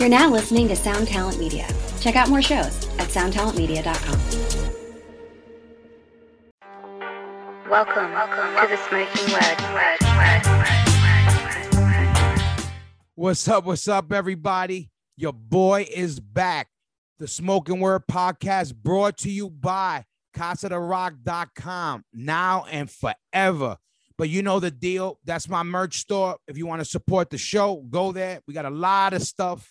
You're now listening to Sound Talent Media. Check out more shows at soundtalentmedia.com. Welcome, welcome to the Smoking Word. What's up? What's up, everybody? Your boy is back. The Smoking Word podcast brought to you by CasaDeRoc.com now and forever. But you know the deal. That's my merch store. If you want to support the show, go there. We got a lot of stuff.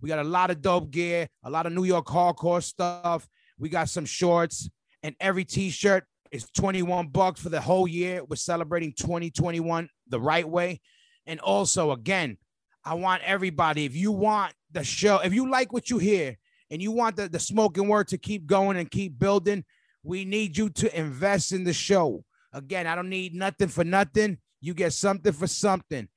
We got a lot of dope gear, a lot of New York hardcore stuff. We got some shorts, and every t-shirt is 21 bucks for the whole year. We're celebrating 2021 the right way. And also, again, I want everybody, if you want the show, if you like what you hear and you want the, the smoking word to keep going and keep building, we need you to invest in the show. Again, I don't need nothing for nothing. You get something for something.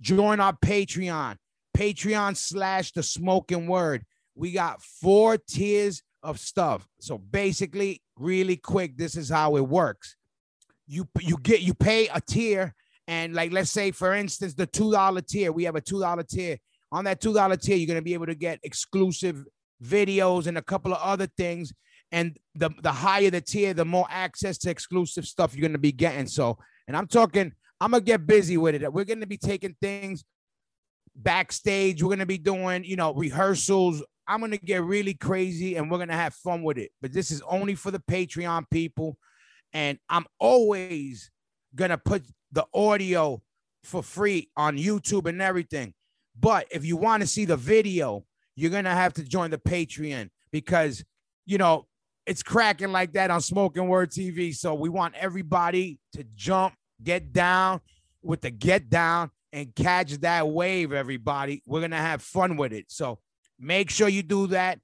Join our Patreon, Patreon slash the smoking word. We got four tiers of stuff. So basically, really quick, this is how it works. You you get you pay a tier, and like let's say for instance, the two dollar tier, we have a two dollar tier. On that two dollar tier, you're gonna be able to get exclusive videos and a couple of other things. And the the higher the tier, the more access to exclusive stuff you're gonna be getting. So, and I'm talking, I'm gonna get busy with it. We're gonna be taking things backstage. We're gonna be doing, you know, rehearsals. I'm gonna get really crazy and we're gonna have fun with it. But this is only for the Patreon people, and I'm always gonna put the audio for free on YouTube and everything. But if you want to see the video, you're gonna have to join the Patreon because you know it's cracking like that on Smoking Word TV. So we want everybody to jump, get down with the get down and catch that wave, everybody. We're gonna have fun with it. So make sure you do that.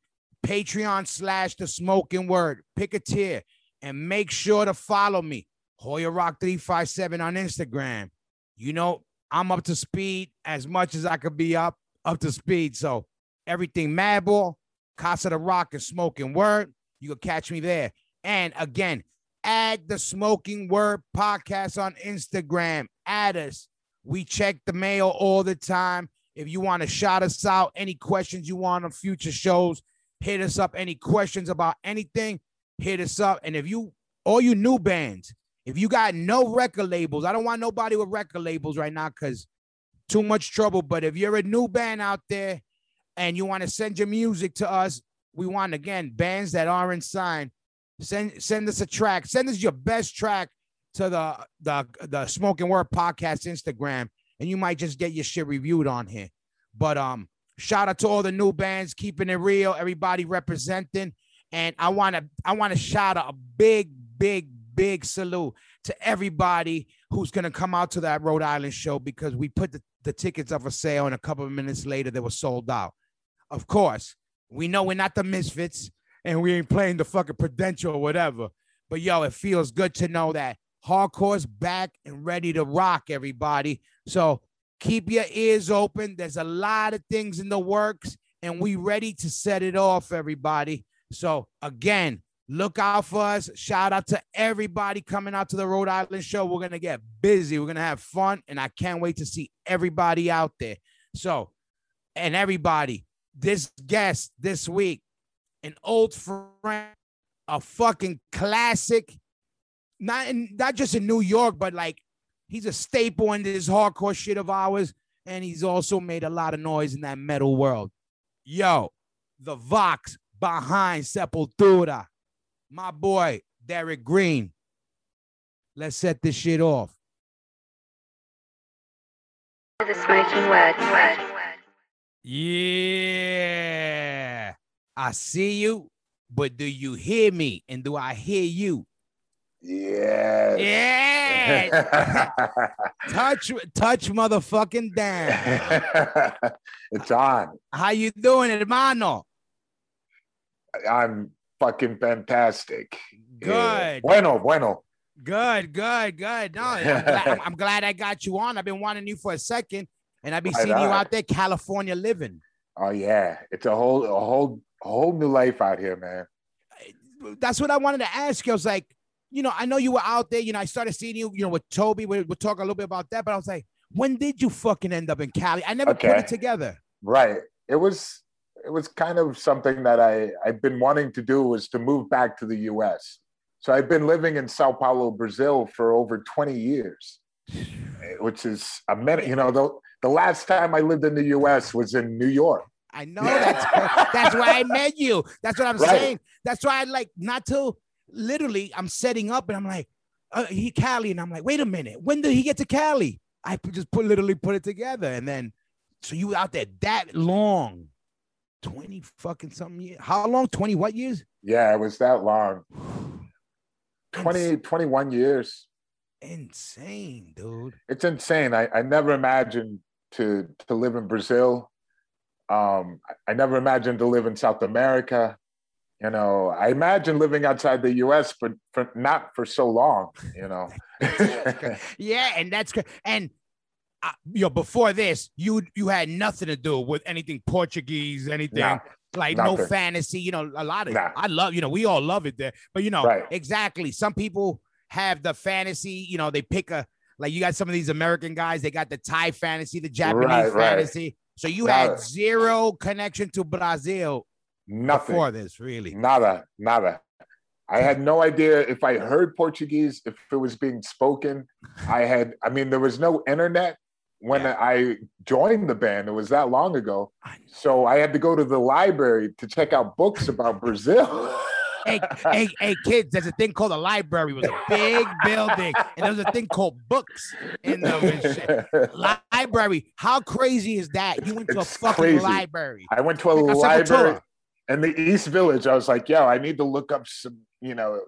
Patreon slash the smoking word. Pick a tier and make sure to follow me. Hoya Roc 357 on Instagram. You know, I'm up to speed as much as I could be up up to speed. So everything Madball, Casa De Roc and Smoking Word. You can catch me there. And again, add the Smoking Word podcast on Instagram. Add us. We check the mail all the time. If you want to shout us out, any questions you want on future shows, hit us up. Any questions about anything, hit us up. And if you, all you new bands, if you got no record labels, I don't want nobody with record labels right now because too much trouble. But if you're a new band out there and you want to send your music to us, we want again bands that aren't signed. Send send us a track. Send us your best track to the the the Smoking Word podcast Instagram, and you might just get your shit reviewed on here. But um, shout out to all the new bands keeping it real, everybody representing, and I want to I want to shout out a big big big salute to everybody who's gonna come out to that Rhode Island show because we put the, the tickets up for sale, and a couple of minutes later they were sold out. Of course, we know we're not the misfits and we ain't playing the fucking prudential or whatever. But yo, it feels good to know that hardcore's back and ready to rock, everybody. So keep your ears open. There's a lot of things in the works, and we ready to set it off, everybody. So again, look out for us. Shout out to everybody coming out to the Rhode Island show. We're gonna get busy. We're gonna have fun, and I can't wait to see everybody out there. So, and everybody, this guest this week, an old friend, a fucking classic, not in, not just in New York, but like he's a staple in this hardcore shit of ours, and he's also made a lot of noise in that metal world. Yo, the Vox behind Sepultura, my boy Derrick Green. Let's set this shit off. The Smoking Word. Yeah. I see you, but do you hear me? And do I hear you? Yes. Yeah. touch, touch, motherfucking down. it's on. How you doing, hermano? I'm fucking fantastic. Eh, Good. bueno, bueno. Good, good, good. No, I'm glad, I'm, I'm glad I got you on. I've been wanting you for a second, and I've been Right seeing you out there, California living. Oh yeah, it's a whole, a whole, a whole new life out here, man. That's what I wanted to ask you. I was like, you know, I know you were out there. You know, I started seeing you, you know, with Toby. We, we'll talk a little bit about that. But I was like, when did you fucking end up in Cali? I never put it together. Right. it was it was kind of something that I I've been wanting to do was to move back to the U.S. So I've been living in Sao Paulo, Brazil, for over 20 years, eh, which is a minute. You know, the the last time I lived in the U.S. was in New York. I know that's that's why I met you. That's what I'm Right. saying. That's why I like not till literally I'm setting up and I'm like, uh, he Cali, and I'm like, wait a minute, when did he get to Cali? I just put literally put it together, and then so you out there that long, twenty fucking something years. How long? Twenty what years? Yeah, it was that long. 20, 21 years. Insane, dude. It's insane. I, I never imagined to to live in Brazil. Um, I- I never imagined to live in South America. You know, I imagine living outside the U.S., but for not for so long. You know, Yeah, and that's good. And uh, you know, before this, you you had nothing to do with anything Portuguese, anything Nah, like no fantasy. You know, a lot of Nah. I love. You know, we all love it there. But you know, Right. exactly. Some people have the fantasy. You know, they pick a like you got some of these American guys. They got the Thai fantasy, the Japanese Right, right. fantasy. So you Nah. had zero connection to Brazil nothing. before this, really. Nada, nada. I had no idea if I heard Portuguese, if it was being spoken. I had, I mean, there was no internet when Yeah. I joined the band. It was that long ago. I- So I had to go to the library to check out books about Brazil. hey, hey, hey, kids, there's a thing called a library. It was a big building, and there was a thing called books in the library. How crazy is that? You went to a fucking crazy. library. I went to a Like a library In the East Village. I was like, yo, I need to look up some, you know,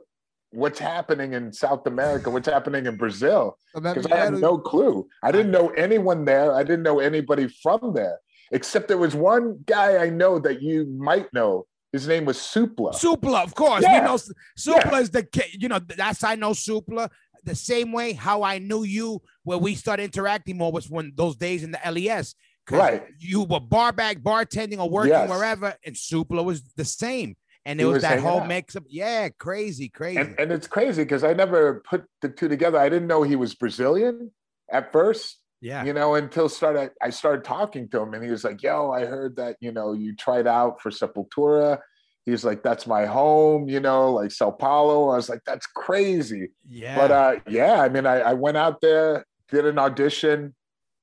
what's happening in South America, what's happening in Brazil. because I had no clue. I didn't know anyone there. I didn't know anybody from there, except there was one guy I know that you might know. His name was Supla. Supla, of course. Yeah. We know Supla is the you know that's I know Supla. The same way how I knew you where we started interacting more was when those days in the LES. Right. You were bar back, bartending, or working Yes. wherever, and Supla was the same. And it was, was that whole out. mix up. Yeah, crazy, crazy. and, and it's crazy because I never put the two together. I didn't know he was Brazilian at first, yeah. you know, until started I started talking to him and he was like, Yo, I heard that, you know, you tried out for Sepultura. He's like, That's my home, you know, like Sao Paulo. I was like, That's crazy. Yeah. But uh, yeah, I mean, I, I went out there, did an audition,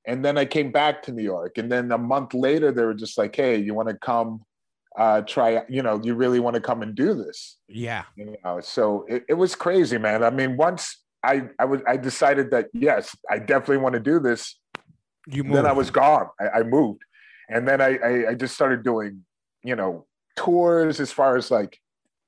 and then I came back to New York. And then a month later, they were just like, "Hey, you want to come uh, try? You know, you really want to come and do this?" yeah. You know, so it, it was crazy, man. I mean, once I I was I decided that yes, I definitely want to do this. You Then I was gone. I, I moved, and then I, I I just started doing you know tours as far as like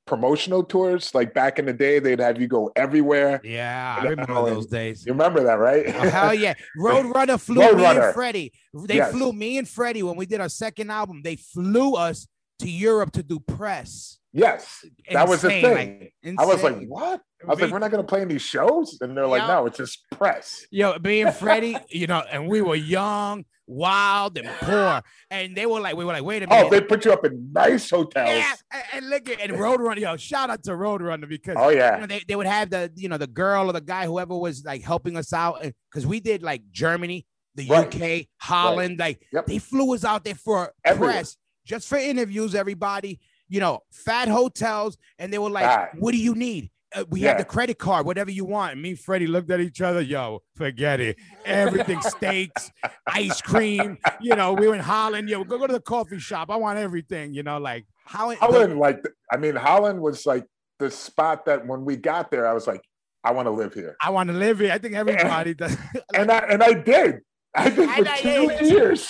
promotional tours. Like back in the day, they'd have you go everywhere. Yeah, I remember and- those days. You remember that, right? Oh, hell yeah. Roadrunner flew me Roadrunner. and Freddie. They Yes. flew me and Freddie when we did our second album. They flew us to Europe to do press. yes, that was the thing. like, I was like, what? I was like, we're not going to play any shows? And they're like, no, it's just press. Yo, me and Freddie, you know, and we were young, wild, and poor. And they were like, we were like, wait a oh, minute. Oh, they put you up in nice hotels. yeah, and, and look at and Roadrunner, yo, shout out to Roadrunner because Oh, you yeah. know, they, they would have the you know the girl or the guy whoever was like helping us out because we did like Germany, the Right. UK, Holland, like Yep. they flew us out there for Everywhere. press just for interviews. Everybody, you know, fat hotels, and they were like, Fat. "What do you need?" Uh, we have Yeah. the credit card, whatever you want. And me and Freddie looked at each other. Yo, forget it. Everything steaks, ice cream. You know, we were in Holland. Yo, go go to the coffee shop. I want everything. You know, like how it, Holland, like, I mean, Holland was like the spot that when we got there, I was like, I want to live here. I want to live here. I think everybody does. And I, and I did. I did for know, two yeah. years.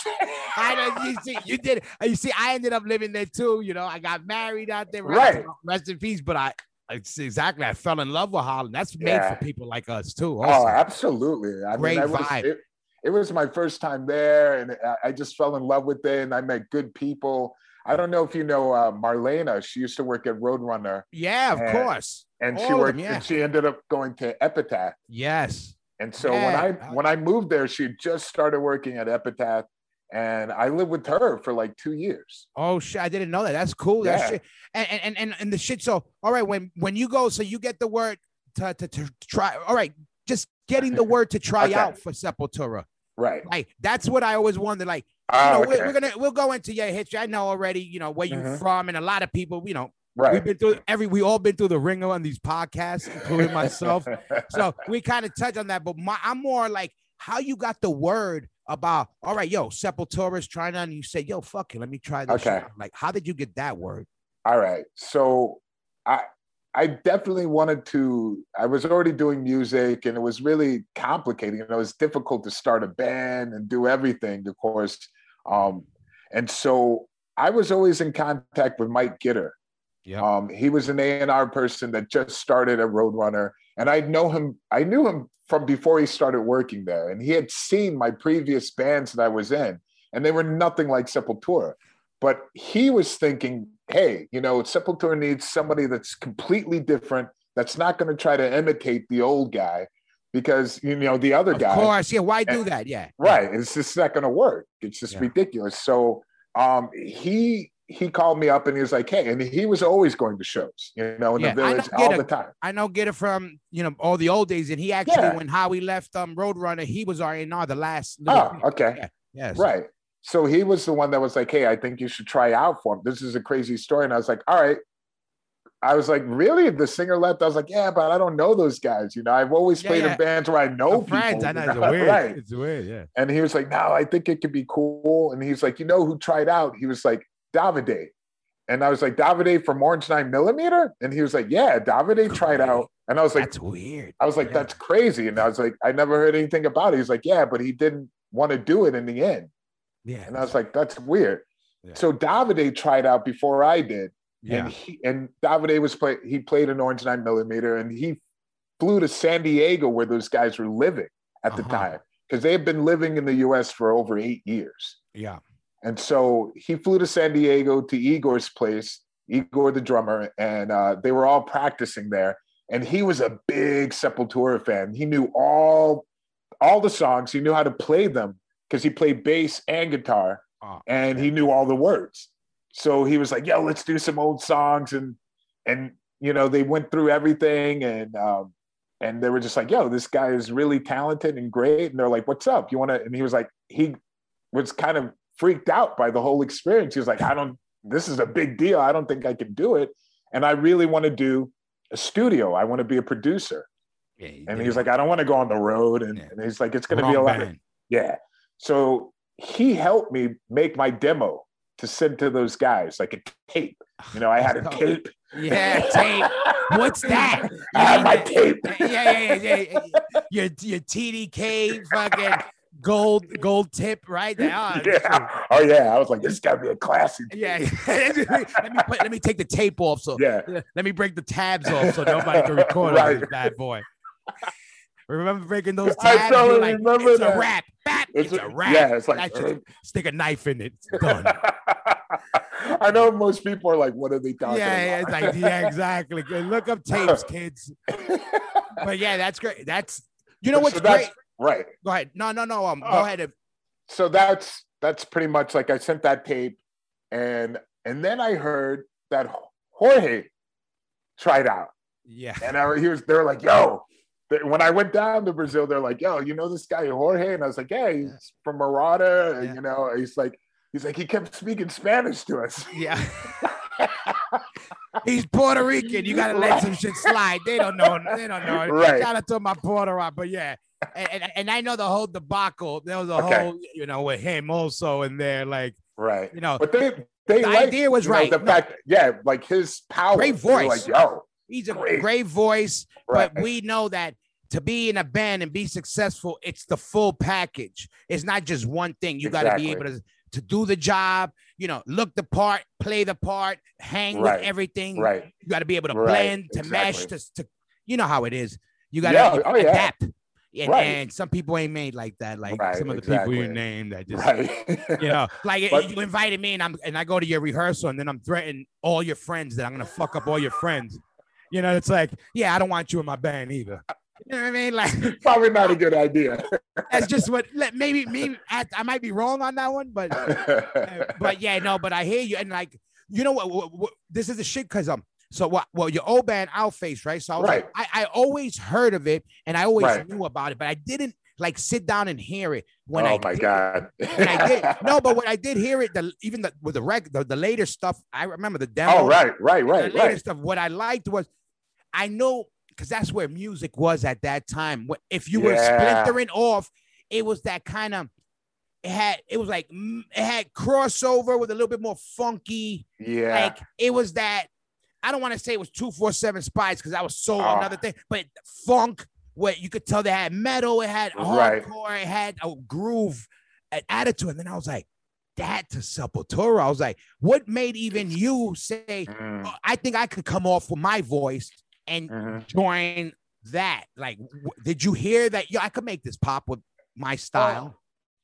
I you see, you did. You see, I ended up living there too. You know, I got married out there. Right. Rest in peace. But I, it's exactly, I fell in love with Holland. That's made Yeah. for people like us too. Oh, absolutely. I Great mean, I was, vibe. It, it was my first time there, and I- just fell in love with it, and I met good people. I don't know if you know uh, Marlena. She used to work at Roadrunner, yeah, of Uh, course. and she All worked. them, yeah. And she ended up going to Epitaph. Yes. And so Yeah. when I when I moved there, she just started working at Epitaph, and I lived with her for like two years. Oh shit! I didn't know that. That's cool. Yeah. shit. And, and and and the shit. So all right, when when you go, so you get the word to to, to try. All right, just getting the word to try Okay. out for Sepultura. Right. Like that's what I always wondered. Like you know, okay. we're, we're, gonna we'll go into your history. I know already, you know, where you mm-hmm. from, and a lot of people, you know, right. We've been through every we all been through the ringer on these podcasts, including myself. so we kind of touch on that, but my, I'm more like how you got the word about all right, yo, Sepultura is trying on, you say, yo, fuck it, let me try this. Okay. Like, how did you get that word? All right. So I I definitely wanted to. I was already doing music, and it was really complicating. You know, it was difficult to start a band and do everything, of course. Um, and so I was always in contact with Mike Gitter. Yeah. Um, he was an A and R person that just started at Roadrunner, and I know him. I knew him from before he started working there, and he had seen my previous bands that I was in, and they were nothing like Sepultura. But he was thinking hey, you know, Sepultura needs somebody that's completely different, that's not going to try to imitate the old guy because you know the other of guy. Of course, yeah. Why do that? Yeah, right. It's just not going to work. It's just yeah. ridiculous. So um, he he called me up and he was like, "Hey," and he was always going to shows, you know, in yeah, the village all the time. I know get it from you know all the old days, and he actually yeah. when Howie left um Roadrunner, he was our A&R the last. Oh, okay. Yeah. Yes. Right so he was the one that was like, "Hey, I think you should try out for him." This is a crazy story, and I was like, "All right." I was like, "Really?" The singer left. I was like, "Yeah, but I don't know those guys. You know, I've always yeah, played in bands where I know people." Friends, I know, it's weird. right? It's weird, yeah. And he was like, "No, I think it could be cool." And he's like, "You know who tried out?" He was like, "Davide." And I was like, Davide from Orange Nine Millimeter? And he was like, Yeah, Davide tried out. And I was like, That's weird. I was like, yeah. That's crazy. And I was like, I never heard anything about it. He's like, Yeah, but he didn't want to do it in the end. Yeah. And I was like, that's weird. Yeah. So Davide tried out before I did. Yeah. And he and Davide was play he played an orange nine millimeter and he flew to San Diego where those guys were living at uh-huh. the time. Because they had been living in the US for over eight years. Yeah. And so he flew to San Diego to Igor's place, Igor the drummer, and uh, they were all practicing there. And he was a big Sepultura fan. He knew all all the songs. He knew how to play them because he played bass and guitar oh, and he knew all the words. So he was like, yo, let's do some old songs. And, and, you know, they went through everything and, um, and they were just like, yo, this guy is really talented and great. And they're like, what's up? You want to, and he was like, he was kind of freaked out by the whole experience. He was like, I don't, this is a big deal. I don't think I can do it. And I really want to do a studio. I want to be a producer. Yeah, and he's like, I don't want to go on the road. And, yeah. and he's like, it's going to be a lot. Of, yeah. So he helped me make my demo to send to those guys, like a tape. You know, I had a oh, tape. Yeah, tape. What's that? I had my tape. Yeah, yeah, yeah, yeah. Your your TDK fucking gold gold tip right there. Oh, yeah. Oh yeah. I was like, this gotta be a classic. Yeah. let me put, let me take the tape off. So yeah. Let me break the tabs off so nobody can record right. on this bad boy. Remember breaking those tabs? I totally like, remember it's that. a wrap. Bap, it's, it's a, a wrap. Yeah, it's like uh, stick a knife in it. It's done. I know most people are like, "What are they talking yeah, about?" Yeah, it's like, yeah, exactly. Look up tapes, kids. but yeah, that's great. That's you know what's so great. Right. Go ahead. No, no, no. Um, uh, go ahead. So that's that's pretty much like I sent that tape, and and then I heard that Jorge tried out. Yeah. And I, he was. They were like, "Yo, when I went down to Brazil, they're like, "Yo, you know this guy Jorge?" And I was like, "Yeah, he's yeah. from Merauder." And, yeah. you know, he's like, he's like, he kept speaking Spanish to us. Yeah. he's Puerto Rican. You gotta let some shit slide. They don't know. They don't know. Right. Shout out to my Puerto Rican, but yeah. And, and, I know the whole debacle. There was a okay. whole, you know, with him also in there, like, right. You know, but they they the like, idea was right. Know, the no. fact, yeah, like his power. Great voice. Like, yo, He's a great, great voice, right. but we know that to be in a band and be successful, it's the full package. It's not just one thing. You exactly. got to be able to to do the job, you know, look the part, play the part, hang right. with everything. Right. You got to be able to right. blend, to exactly. mesh, to, to, you know how it is. You got to yeah. oh, adapt. Yeah. And, right. and, some people ain't made like that. Like right, some of the exactly. people you named that just, right. you know, like but, you invited me and I'm and I go to your rehearsal and then I'm threatening all your friends that I'm gonna fuck up all your friends. You know, it's like, yeah, I don't want you in my band either. You know what I mean? Like probably not a good idea. that's just what maybe maybe I, I, might be wrong on that one, but but yeah, no, but I hear you and like you know what, what, what this is the shit because um so what well your old band Outface, right? So I right. like, I, I always heard of it and I always right. knew about it, but I didn't like sit down and hear it. When oh I my did, god! when I did no, but when I did hear it, the even the with the rec the, the later stuff, I remember the demo. Oh right, right, right, the right. stuff. What I liked was, I know because that's where music was at that time. If you were splintering off? It was that kind of. It had. It was like it had crossover with a little bit more funky. Yeah, Like it was that. I don't want to say it was two four seven Spyz because that was so Ah. another thing, but funk. Where you could tell they had metal, it had Right. hardcore, it had a groove, an attitude, and then I was like, that to Sepultura. I was like, what made even you say, Mm, "Oh, I think I could come off with my voice and mhm. join that? Like, w- did you hear that? Yeah, I could make this pop with my style.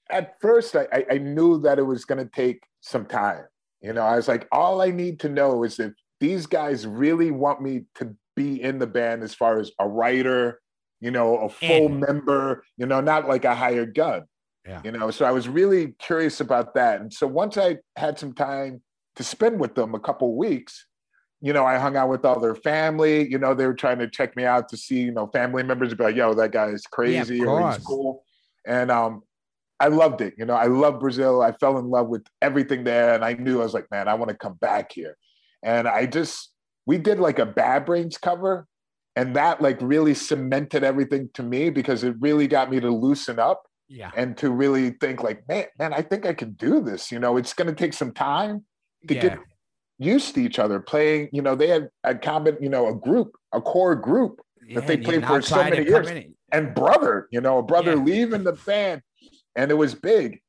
At first, I, I- I knew that it was going to take some time. You know, I was like, all I need to know is if these guys really want me to be in the band as far as a writer, you know, a full And- member, you know, not like a hired gun. Yeah. You know, so I was really curious about that. And so once I had some time to spend with them a couple weeks, you know, I hung out with all their family. You know, they were trying to check me out to see, you know, family members be like, yo, that guy is crazy or he's cool. And um, I loved it. You know, I love Brazil. I fell in love with everything there. And I knew I was like, man, I want to come back here. And I just, we did like a Bad Brains cover. And that like really cemented everything to me because it really got me to loosen up Yeah. and to really think like, man, man, I think I can do this. You know, it's going to take some time to yeah. get used to each other playing. You know, they had a common, you know, a group, a core group, yeah, they played for so many years. in and brother, you know, a brother Yeah. leaving the band, and it was big.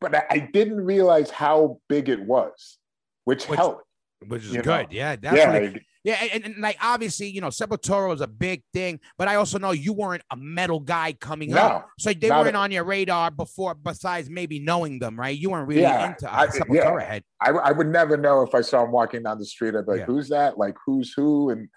But I, I didn't realize how big it was, which, Which- helped. Which is good. know. Yeah, definitely. Yeah, Yeah, and, and, like obviously, you know, Sepultura was a big thing, but I also know you weren't a metal guy coming No, up, so they weren't a- on your radar before. Besides maybe knowing them, right? You weren't really Yeah, into I- uh, Sepultura yeah. head. I, I would never know if I saw him walking down the street. I'd be like, Yeah. who's that? Like, who's who? And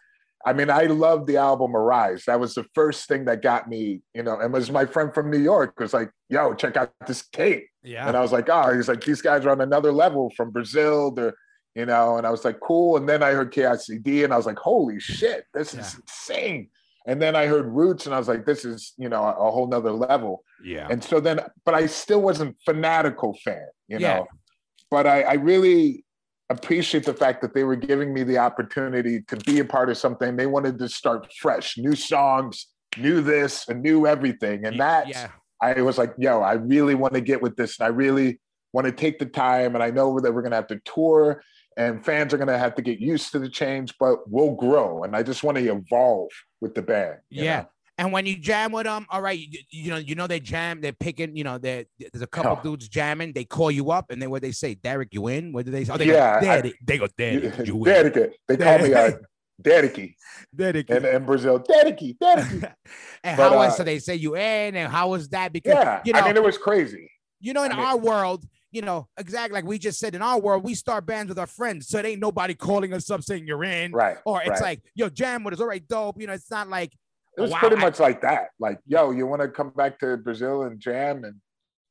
I mean, I loved the album Arise. That was the first thing that got me, you know, and was my friend from New York was like, yo, check out this tape. Yeah, And I was like, oh, he's like, these guys are on another level from Brazil. They're, you know, and I was like, cool. And then I heard Chaos A.D. and I was like, holy shit, this is Yeah. insane. And then I heard Roots and I was like, this is, you know, a, whole nother level. yeah, And so then, but I still wasn't fanatical fan, you Yeah. know. But I, I really appreciate the fact that they were giving me the opportunity to be a part of something. They wanted to start fresh, new songs, new this, and new everything. And that yeah, I was like, yo, I really want to get with this. And I really want to take the time. And I know that we're gonna have to tour and fans are gonna have to get used to the change, but we'll grow. And I just want to evolve with the band. yeah. know? And when you jam with them, all right, you, you know, you know they jam, they're picking, you know, there's a couple Oh. dudes jamming, they call you up, and then what they say, Derrick, you in? What do they say? Oh, they Yeah, go, I- they go, Daddy, you in? Dedicate. They call me uh, Dedicky. Derrick, in, in Brazil. Dedicky, Dedicky. and But, how was uh, so they say you in, and how was that? Because Yeah, you know, I mean, it was crazy. you know, in I mean- our world, you know, exactly like we just said, in our world, we start bands with our friends, so it ain't nobody calling us up saying you're in, Right. or it's right. like, yo, jam with us, all right, dope. You know, it's not like it was wow, pretty I- much like that. Like, yo, you want to come back to Brazil and jam and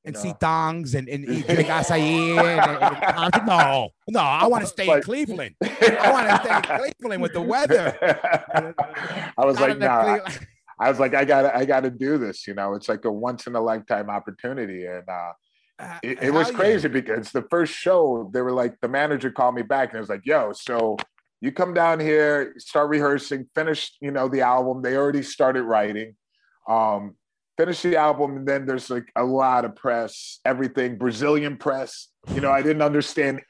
and know. see thongs and, and eat drink acai. And, and, no, no, I want to stay in Cleveland. I want to stay in Cleveland with the weather. I was Not like, I, Cle- I was like, I gotta, I gotta do this. You know, it's like a once in a lifetime opportunity, and Uh, it, it was crazy because the first show, they were like, the manager called me back and it was like, yo, so you come down here, start rehearsing, finish, you know, the album. They already started writing. Um, finish the album, and then there's like a lot of press, everything, Brazilian press. You know, I didn't understand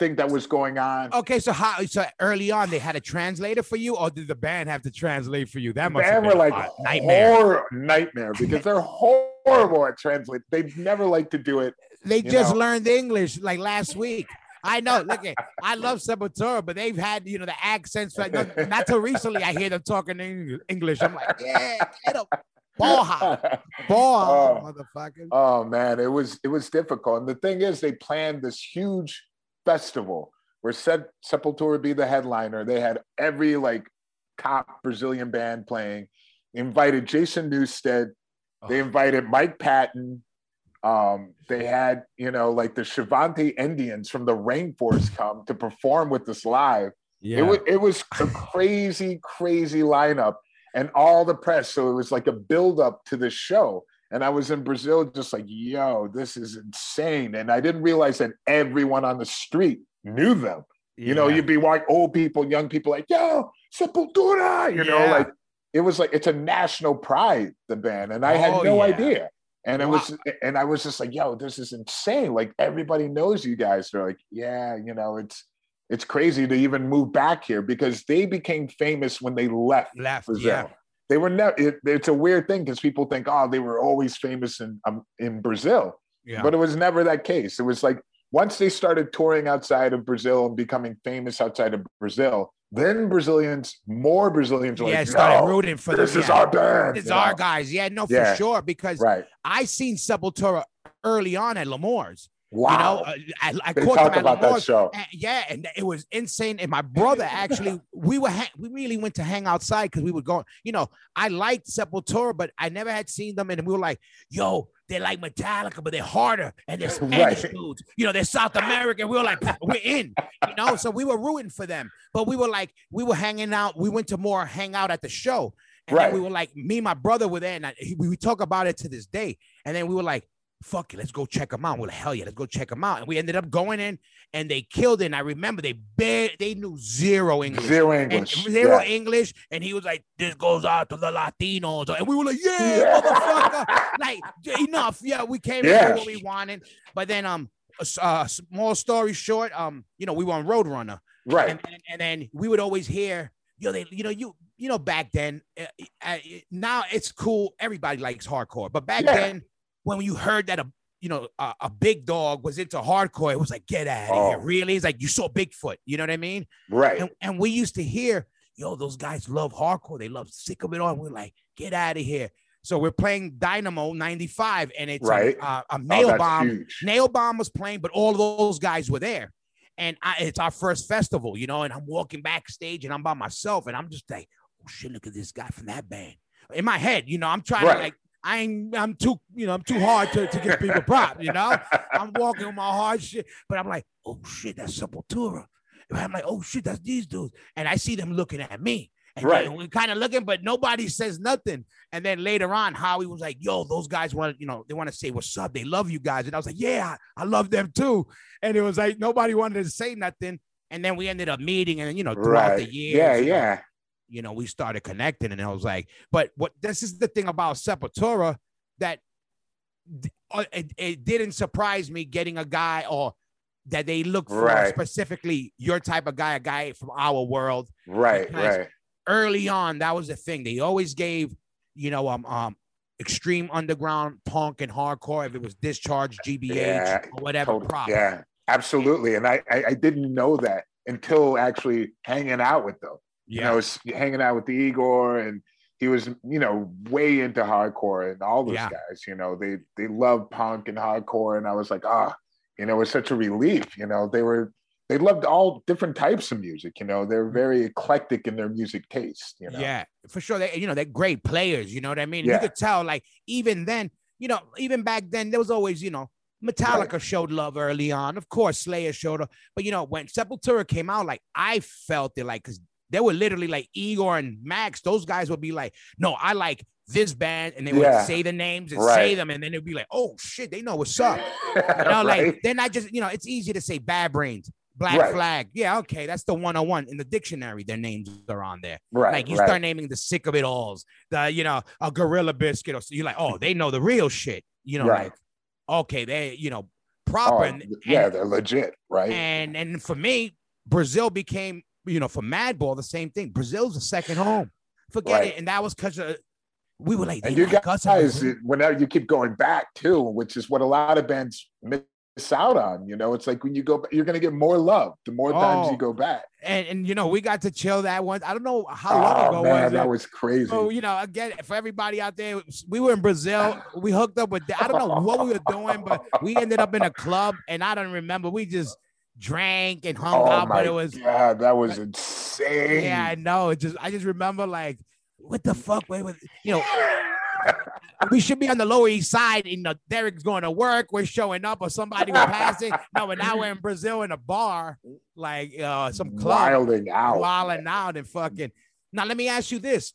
anything that was going on. Okay, so how so early on they had a translator for you, or did the band have to translate for you? That must have band been were a like hot nightmare. horror nightmare because they're horrible at translate. They never like to do it. They just know. learned English like last week. I know. Look, at, I love Sepultura, but they've had you know the accents. Like, not, not till recently, I hear them talking Eng- English. I'm like, yeah, get up, Oh. motherfucker. Oh man, it was it was difficult. And the thing is, they planned this huge festival where said Sepultura would be the headliner. They had every like top Brazilian band playing. They invited Jason Newsted. They Oh. invited Mike Patton. Um, they had you know like the Xavante Indians from the rainforest come to perform with us live. Yeah, It was it was a crazy, crazy lineup and all the press. So it was like a build up to the show. And I was in Brazil, just like, yo, this is insane. And I didn't realize that everyone on the street knew them. Yeah. You know, you'd be like old people, young people, like, yo, Sepultura, you know, like it was like it's a national pride, the band. And I had oh, no yeah. idea. And wow. it was, and I was just like, yo, this is insane. Like everybody knows you guys. They're like, yeah, you know, it's it's crazy to even move back here because they became famous when they left. Left, Brazil. yeah. They were never. It, it's a weird thing because people think, oh, they were always famous in um, in Brazil, yeah. but it was never that case. It was like once they started touring outside of Brazil and becoming famous outside of Brazil, then Brazilians, more Brazilians, yeah, like, started no, rooting for this them. Is yeah. our band. It's our know? guys. Yeah, no, for yeah. sure. Because right. I seen Sepultura early on at L'Amour's. Wow. You know, uh, I, I caught them at about that show. And, yeah, and it was insane. And my brother actually, we were ha- we really went to hang outside because we were going. You know, I liked Sepultura, but I never had seen them, and we were like, "Yo, they're like Metallica, but they're harder and they're Spanish right. dudes. You know, they're South American. We were like, we're in. You know, so we were rooting for them, but we were like, we were hanging out. We went to more hang out at the show. And right. then we were like, me and my brother were there, and I, we, we talk about it to this day. And then we were like, fuck it, let's go check them out. Well, hell yeah, let's go check them out. And we ended up going in and they killed it. And I remember they bare, they knew zero English. Zero English. And zero yeah. English. And he was like, this goes out to the Latinos. And we were like, yeah, yeah. motherfucker. like, enough. Yeah, we came yeah. and what we wanted. But then um uh small story short, um, you know, we were on Roadrunner. Right. And, and, and then we would always hear, yo, they, you know, you you know, back then, uh, uh, now it's cool. Everybody likes hardcore, but back yeah. then, when you heard that a you know a, a, big dog was into hardcore, it was like get out of oh. here. Really, it's like you saw Bigfoot. You know what I mean? Right. And, and we used to hear, yo, those guys love hardcore. They love sick of it all. We're like, get out of here. So we're playing Dynamo 95, and it's right. a, a, a nail oh, bomb. Huge. Nailbomb was playing, but all those guys were there. And I, it's our first festival, you know, and I'm walking backstage and I'm by myself, and I'm just like, oh shit, look at this guy from that band. In my head, you know, I'm trying right. to like I ain't, I'm too, you know, I'm too hard to, to give people props, you know. I'm walking with my hard shit, but I'm like, oh shit, that's Sepultura. And I'm like, oh shit, that's these dudes. And I see them looking at me. And right. We're kind of looking, but nobody says nothing. And then later on, Howie was like, yo, those guys want, you know, they want to say what's up. They love you guys. And I was like, yeah, I love them too. And it was like nobody wanted to say nothing. And then we ended up meeting, and you know, throughout right. the years, yeah, yeah, you know, we started connecting, and I was like, but what this is the thing about Sepultura that uh, it, it didn't surprise me getting a guy or that they look for right. specifically your type of guy, a guy from our world. Right, right. Early on, that was the thing. They always gave, you know, um, um, extreme underground punk and hardcore. If it was Discharge, GBH, yeah, or whatever. Totally, yeah, absolutely. And I, I, I didn't know that until actually hanging out with them. Yeah. I was hanging out with the Igor and he was, you know, way into hardcore and all those yeah. guys, you know, they they love punk and hardcore. And I was like, ah, you know, it was such a relief. You know, they were they loved all different types of music, you know. They're mm. very eclectic in their music taste, you know. Yeah, for sure. They, you know, they're great players, you know what I mean? Yeah. You could tell, like, even then, you know, even back then, there was always, you know, Metallica right. showed love early on. Of course, Slayer showed up. But you know, when Sepultura came out, like I felt it like because they were literally like Igor and Max. Those guys would be like, no, I like this band, and they would yeah. say the names and right. say them, and then it'd be like, oh shit, they know what's up. You know, right. like they're not just, you know, it's easy to say bad brains. Black right. flag. Yeah, okay. That's the 101 in the dictionary. Their names are on there. Right. Like you start naming the sick of it alls, the, you know, a gorilla biscuit. Or so you're like, oh, they know the real shit. You know, right. like, okay, they, you know, oh, proper. Oh, and, yeah, and, they're legit. Right. And and for me, Brazil became you know, for Madball, the same thing. Brazil's a second home. Forget right. it. And that was because uh, we were like, and you guys, whenever you keep going back too, which is what a lot of bands miss out on. You know, it's like when you go, you're going to get more love the more times you oh, go back. And and you know, we got to chill that one. I don't know how long oh, ago man, was that was crazy. So you know, again, for everybody out there, we were in Brazil. We hooked up with. I don't know what we were doing, but we ended up in a club, and I don't remember. We just drank and hung oh out, but it was yeah, that was insane. Yeah, I know. It just I just remember like, what the fuck? Wait, with you know. we should be on the Lower East Side. You know, Derrick's going to work. We're showing up, or somebody was passing. No, but now we're in Brazil in a bar, like uh, some club, wilding out, wilding out, and fucking. Now let me ask you this.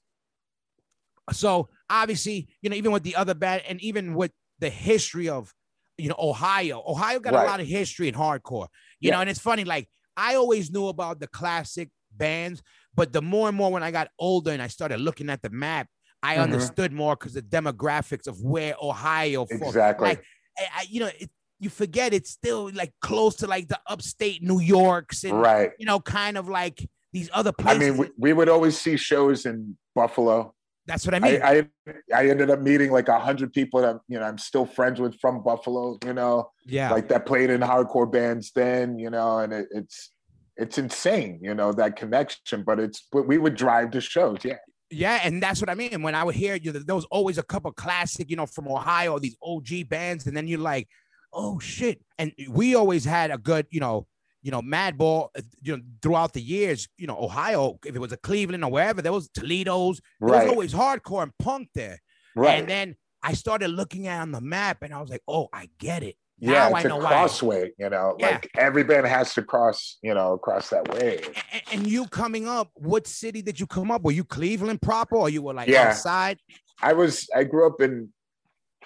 So obviously, you know, even with the other band and even with the history of, you know, Ohio. Ohio got right. a lot of history in hardcore, you yeah. know, and it's funny, like I always knew about the classic bands, but the more and more when I got older and I started looking at the map, I mm-hmm. understood more because the demographics of where Ohio exactly. Like, I, you know, it, you forget it's still like close to like the upstate New York's and right. you know, kind of like these other places. I mean, we, we would always see shows in Buffalo. That's what I mean. I, I, I ended up meeting like a hundred people that you know I'm still friends with from Buffalo. You know, yeah, like that played in hardcore bands then. You know, and it, it's it's insane. You know that connection. But it's but we would drive to shows. Yeah. Yeah, and that's what I mean. When I would hear you, there was always a couple classic, you know, from Ohio, these OG bands, and then you're like, oh shit. And we always had a good, you know, you know, Madball, uh, you know, throughout the years, you know, Ohio, if it was a Cleveland or wherever, there was Toledo's, there right. was always hardcore and punk there. Right. And then I started looking at on the map and I was like, oh, I get it. Yeah, now it's a crossway, you know, yeah. like every band has to cross, you know, cross that way. And, and, you coming up, what city did you come up? Were you Cleveland proper or you were like yeah. outside? I was, I grew up in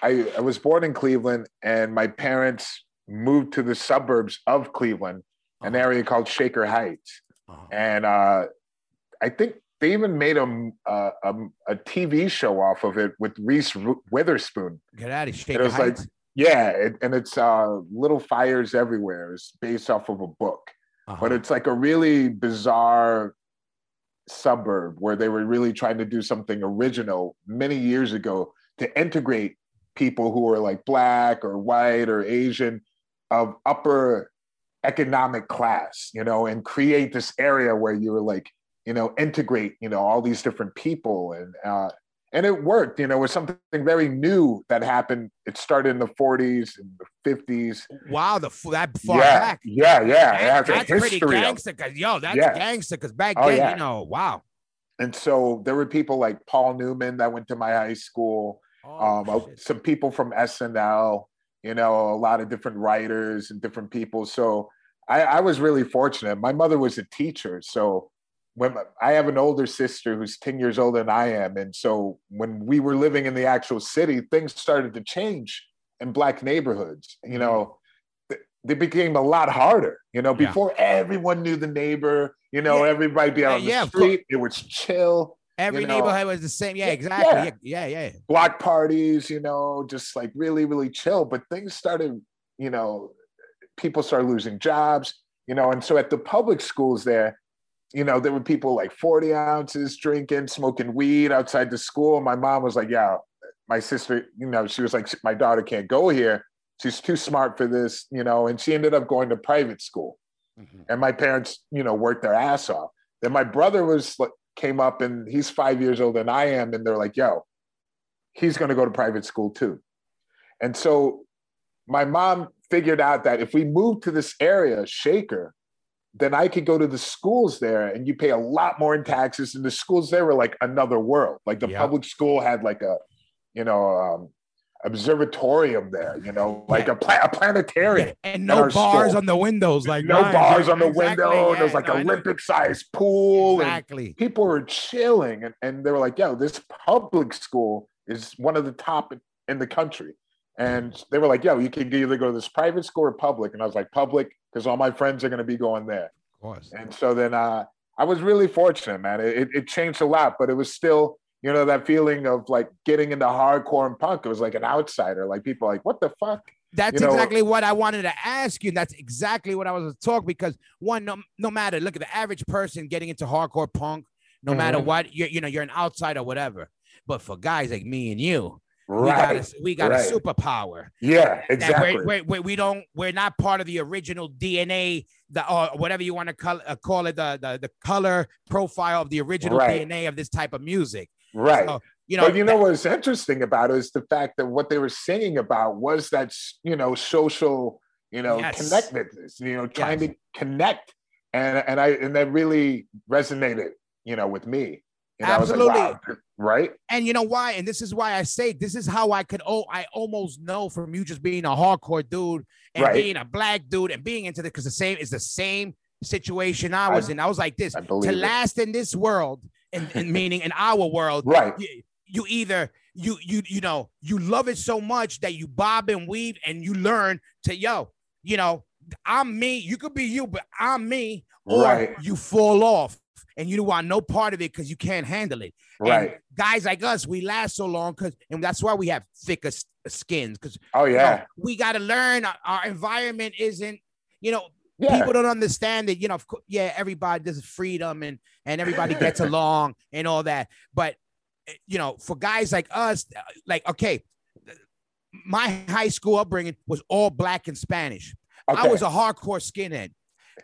I, I was born in Cleveland, and my parents moved to the suburbs of Cleveland, an uh-huh. area called Shaker Heights. Uh-huh. And uh, I think they even made a, a, a, TV show off of it with Reese Witherspoon. Get out of Shaker Heights. Like, yeah, it, and it's uh, Little Fires Everywhere. It's based off of a book, uh-huh. but it's like a really bizarre suburb where they were really trying to do something original many years ago to integrate people who are like black or white or Asian of upper economic class, you know, and create this area where you were like, you know, integrate, you know, all these different people and uh, and it worked. You know, it was something very new that happened. It started in the 40s and the 50s. Wow, the that far yeah, back. Yeah, yeah, that, that's pretty gangster. Cause yo, that's yeah. gangster. Cause back oh, then, yeah. you know, wow. And so there were people like Paul Newman that went to my high school. Oh, um, some people from SNL, you know, a lot of different writers and different people. So I, I was really fortunate. My mother was a teacher, so when I have an older sister who's 10 years older than I am. And so when we were living in the actual city, things started to change in black neighborhoods. You know, mm-hmm. they became a lot harder. You know, before yeah. everyone knew the neighbor, you know, yeah. everybody be uh, out on the yeah, street. It was chill. Every you know, neighborhood was the same. Yeah, exactly. Yeah. yeah, yeah. Block parties, you know, just like really, really chill. But things started, you know, people started losing jobs, you know, and so at the public schools there, you know, there were people like 40 ounces drinking, smoking weed outside the school. My mom was like, yeah, my sister, you know, she was like, my daughter can't go here. She's too smart for this, you know, and she ended up going to private school. Mm-hmm. And my parents, you know, worked their ass off. Then my brother was like, came up and he's five years older than I am. And they're like, yo, he's going to go to private school too. And so my mom figured out that if we moved to this area, Shaker, then I could go to the schools there and you pay a lot more in taxes. And the schools there were like another world. Like the yep. public school had like a, you know, um, observatorium there, you know, like yeah. a, pla- a, planetarium. Yeah. And no bars school. on the windows, like no bars on the exactly. window. Yeah, There's like no, Olympic sized pool. Exactly. people were chilling and, and they were like, yo, this public school is one of the top in the country. And they were like, yo, you can either go to this private school or public. And I was like, public, because all my friends are going to be going there. Of course. And so then uh, I was really fortunate, man. It, it changed a lot, but it was still you know that feeling of like getting into hardcore and punk it was like an outsider like people like what the fuck that's you know, exactly what I wanted to ask you. That's exactly what I was to talk because one, no, no matter look at the average person getting into hardcore punk, no mm-hmm. matter what, you you know, you're an outsider, whatever. But for guys like me and you, right. we got a, we got right. a superpower. Yeah, exactly. We're, we're, we're, we don't we're not part of the original DNA, the or whatever you want to call, uh, call it, the, the the color profile of the original right. DNA of this type of music. Right. So, you know, but you know what's interesting about it is the fact that what they were singing about was that you know social, you know, yes. connectedness. You know, trying yes. to connect, and and I and that really resonated, you know, with me. You know, Absolutely. Like, wow, right. And you know why? And this is why I say this is how I could. Oh, I almost know from you just being a hardcore dude and right. being a black dude and being into the because the same is the same situation I was I, in. I was like this to last in this world and, and meaning in our world, right? You, you, either you you you know you love it so much that you bob and weave and you learn to yo you know i'm me you could be you but i'm me or right. you fall off. And you don't want no part of it because you can't handle it. Right. and guys like us we last so long because and that's why we have thicker skins because oh yeah you know, we got to learn our, our environment isn't you know yeah. people don't understand that you know yeah everybody does freedom and and everybody gets along and all that but eh, you know for guys like us like okay my high school upbringing was all black and spanish okay. i was a hardcore skinhead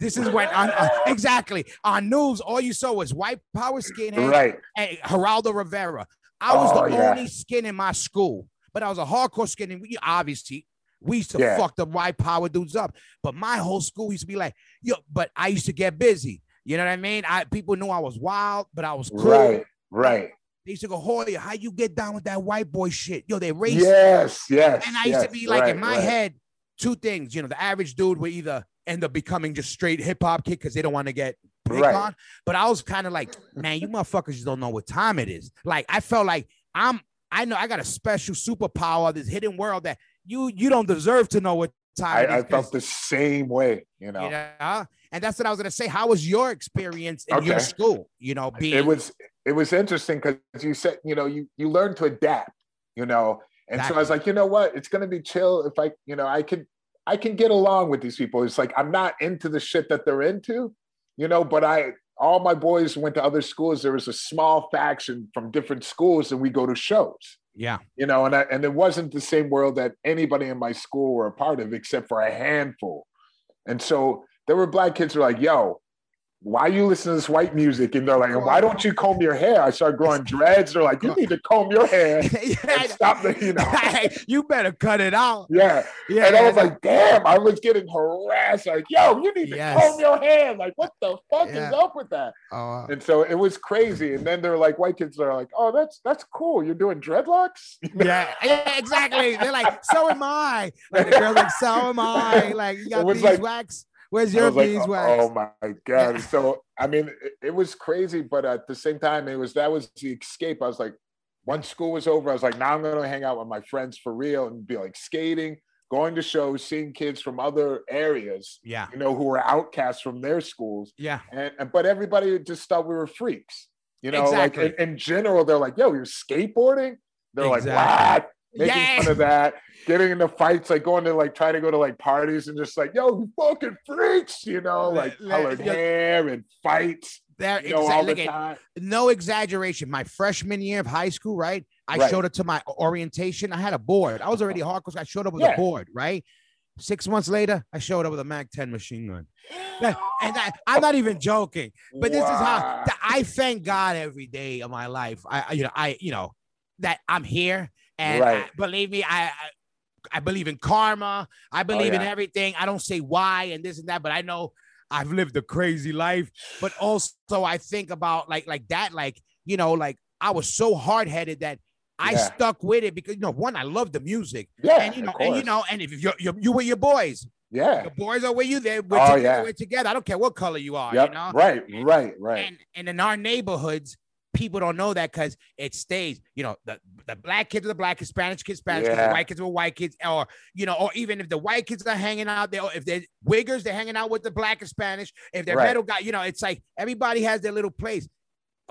this is when on, uh, exactly on news all you saw was white power skinhead right and geraldo rivera i was oh, the yeah. only skin in my school but i was a hardcore skin and we obviously we used to yeah. fuck the white power dudes up. But my whole school used to be like, yo, but I used to get busy. You know what I mean? I people knew I was wild, but I was cool. Right, right. They used to go, Hoya, how you get down with that white boy shit? Yo, they race. Yes, yes. And I used yes, to be like right, in my right. head, two things. You know, the average dude would either end up becoming just straight hip hop kid because they don't want to get picked right. on. But I was kind of like, man, you motherfuckers just don't know what time it is. Like I felt like I'm I know I got a special superpower, this hidden world that you you don't deserve to know what time. I, I felt the same way, you know. Yeah, and that's what I was gonna say. How was your experience in okay. your school? You know, being it was it was interesting because you said you know you you learn to adapt, you know, and exactly. so I was like, you know what, it's gonna be chill if I you know I can I can get along with these people. It's like I'm not into the shit that they're into, you know, but I all my boys went to other schools. There was a small faction from different schools, and we go to shows. Yeah. You know, and I, and it wasn't the same world that anybody in my school were a part of, except for a handful. And so there were black kids who were like, yo, why are you listening to this white music? And they're like, why don't you comb your hair? I start growing dreads. They're like, you need to comb your hair yeah, stop the, you know. you better cut it out. Yeah. Yeah. And I was like, damn, I was getting harassed. Like, yo, you need to yes. comb your hair. Like, what the fuck yeah. is up with that? Uh, and so it was crazy. And then they're like, white kids are like, oh, that's that's cool. You're doing dreadlocks? yeah, yeah, exactly. They're like, so am I. Like the girl's like, so am I. Like, you got these like, wax Where's your beeswax? Like, oh, my god! so I mean, it, it, was crazy, but at the same time, it was that was the escape. I was like, once school was over, I was like, now I'm gonna hang out with my friends for real and be like skating, going to shows, seeing kids from other areas. Yeah, you know, who were outcasts from their schools. Yeah, and, and but everybody just thought we were freaks. You know, exactly. like in, in general, they're like, "Yo, you're skateboarding." They're exactly. like, "What?" making yes. fun of that, getting into fights, like going to like try to go to like parties and just like, yo, you fucking freaks, you know, like colored hair and fights. There, you know, exactly. The no exaggeration. My freshman year of high school, right? I right. showed up to my orientation. I had a board. I was already hardcore. I showed up with yeah. a board, right? Six months later, I showed up with a Mac 10 machine gun. and I, am not even joking, but this wow. is how I thank God every day of my life. I, you know, I, you know, that I'm here and right. I, believe me, I, I, believe in karma. I oh, believe oh, yeah. in everything. I don't say why and this and that, but I know I've lived a crazy life. But also I think about like like that, like you know, like I was so hard headed that I yeah. stuck with it because you know, one, I love the music. Yeah, and you know, and you know, and if you're, you're you were your boys, yeah, the boys are with you. They're we're, oh, together, yeah. we're together. I don't care what color you are. Yep. You know, right, right, right. And and in our neighborhoods, people don't know that because it stays, you know, the, the black kids are the black, Spanish kids, Spanish yeah. kids, the white kids are white kids, or you know, or even if the white kids are hanging out there, if they're wiggers, they're hanging out with the black and Spanish. If they're right. metal guy, you know, it's like everybody has their little place.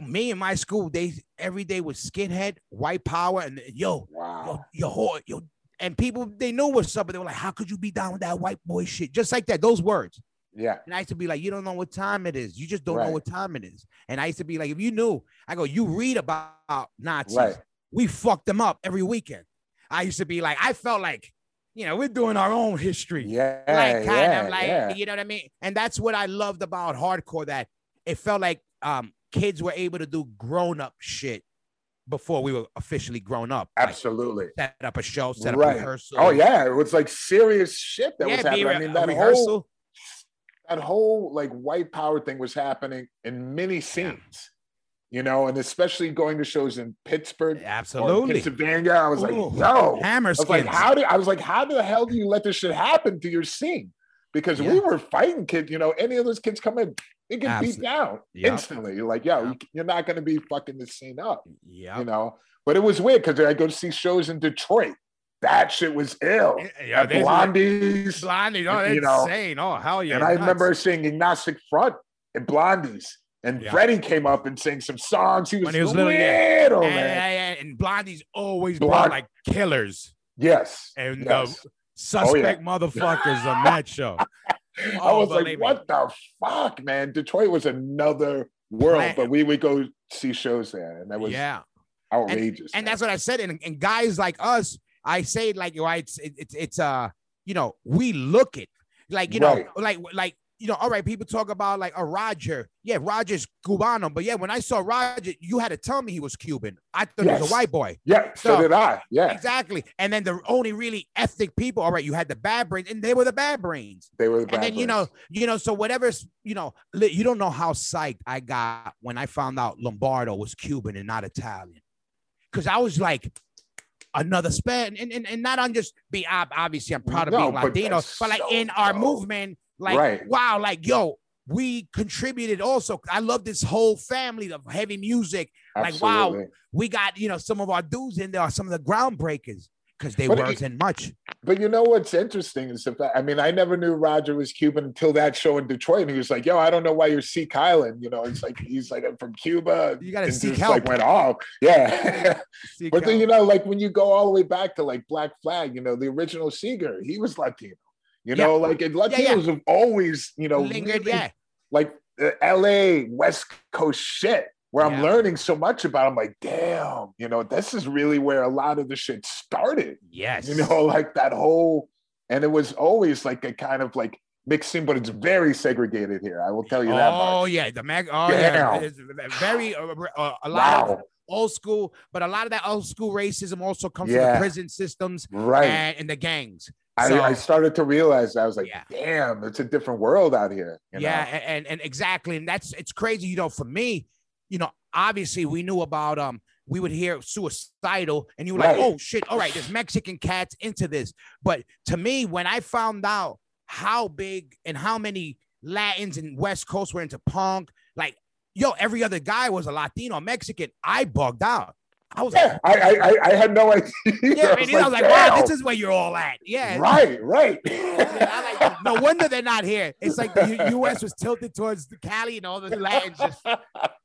Me in my school, they every day was skinhead, white power, and yo, wow. yo, yo, yo, and people they know what's up, but they were like, "How could you be down with that white boy shit?" Just like that, those words. Yeah. And I used to be like, you don't know what time it is. You just don't right. know what time it is. And I used to be like, if you knew, I go, you read about Nazis. Right. We fucked them up every weekend. I used to be like, I felt like, you know, we're doing our own history. Yeah. Like kind yeah, of like, yeah. you know what I mean? And that's what I loved about hardcore, that it felt like um kids were able to do grown-up shit before we were officially grown up. Absolutely. Like set up a show, set up right. a rehearsal. Oh yeah, it was like serious shit that yeah, was happening. I mean, that rehearsal. Whole, that whole like white power thing was happening in many scenes. Yeah. You know, and especially going to shows in Pittsburgh, absolutely, Pennsylvania. I was Ooh, like, "Yo, hammer." I was like, "How do?" I was like, "How the hell do you let this shit happen to your scene?" Because yeah. we were fighting kids. You know, any of those kids come in, they get Absolutely. beat down yep. instantly. You're like, "Yo, yep. you're not going to be fucking this scene up." Yeah, you know. But it was weird because I go to see shows in Detroit. That shit was ill. Yeah, At Blondies. Blondies, oh, you know, insane. Oh, hell yeah. And I remember seeing Agnostic Front and Blondies. And yeah. Freddie came up and sang some songs. He was, when he was little, little yeah. man. And, and, Blondie's always Blond- brought like killers. Yes. And yes. the suspect oh, yeah. motherfuckers on that show. I oh, was like, what the fuck, man? Detroit was another world, man. but we would go see shows there, and that was yeah outrageous. And, and that's what I said. And, and guys like us, I say like, you know, it's it's it's uh, you know, we look it like you right. know, like like you know, all right, people talk about like a Roger. Yeah, Roger's Cubano. But yeah, when I saw Roger, you had to tell me he was Cuban. I thought yes. he was a white boy. Yeah, so, so, did I. Yeah. Exactly. And then the only really ethnic people, all right, you had the bad brains, and they were the bad brains. They were the bad And then, brains. you know, you know, so whatever's, you know, you don't know how psyched I got when I found out Lombardo was Cuban and not Italian. Because I was like, another span and, and, and not on just be obviously I'm proud of no, being Latino, but, but like so in our movement, like, right. wow, like, yo, we contributed also. I love this whole family of heavy music. Absolutely. Like, wow, we got, you know, some of our dudes in there some of the groundbreakers because they but weren't in much. But you know what's interesting is the fact, I mean, I never knew Roger was Cuban until that show in Detroit. And he was like, yo, I don't know why you're Sikh Island. You know, it's like, he's like, I'm from Cuba. You got to seek help. Like went off. Yeah. but then, you know, like when you go all the way back to like Black Flag, you know, the original Seeger, he was Latino. You know, yeah. like Latinos yeah, yeah. have always, you know, lingered, really, yeah. Like uh, LA, West Coast shit, where I'm learning so much about. I'm like, damn, you know, this is really where a lot of the shit started. Yes. You know, like that whole, and it was always like a kind of like mixing, but it's very segregated here. I will tell you that. Oh much. yeah, the mag. Oh yeah, it's very uh, uh, a lot wow. of old school, but a lot of that old school racism also comes yeah. from the prison systems, right, and, and the gangs. So, I, I, started to realize I was like, yeah. damn, it's a different world out here. yeah, and, and, and exactly, and that's it's crazy. You know, for me, you know, obviously we knew about um, we would hear suicidal, and you were right. like, oh shit, all right, there's Mexican cats into this. But to me, when I found out how big and how many Latins and West Coast were into punk, like yo, every other guy was a Latino, Mexican. I bugged out. I was yeah, like, I, I, I had no idea. Yeah, I was, like, I was like, wow, this is where you're all at. Yeah, right, right. Oh, like, no wonder they're not here. It's like the U.S. was tilted towards the Cali, and all the land just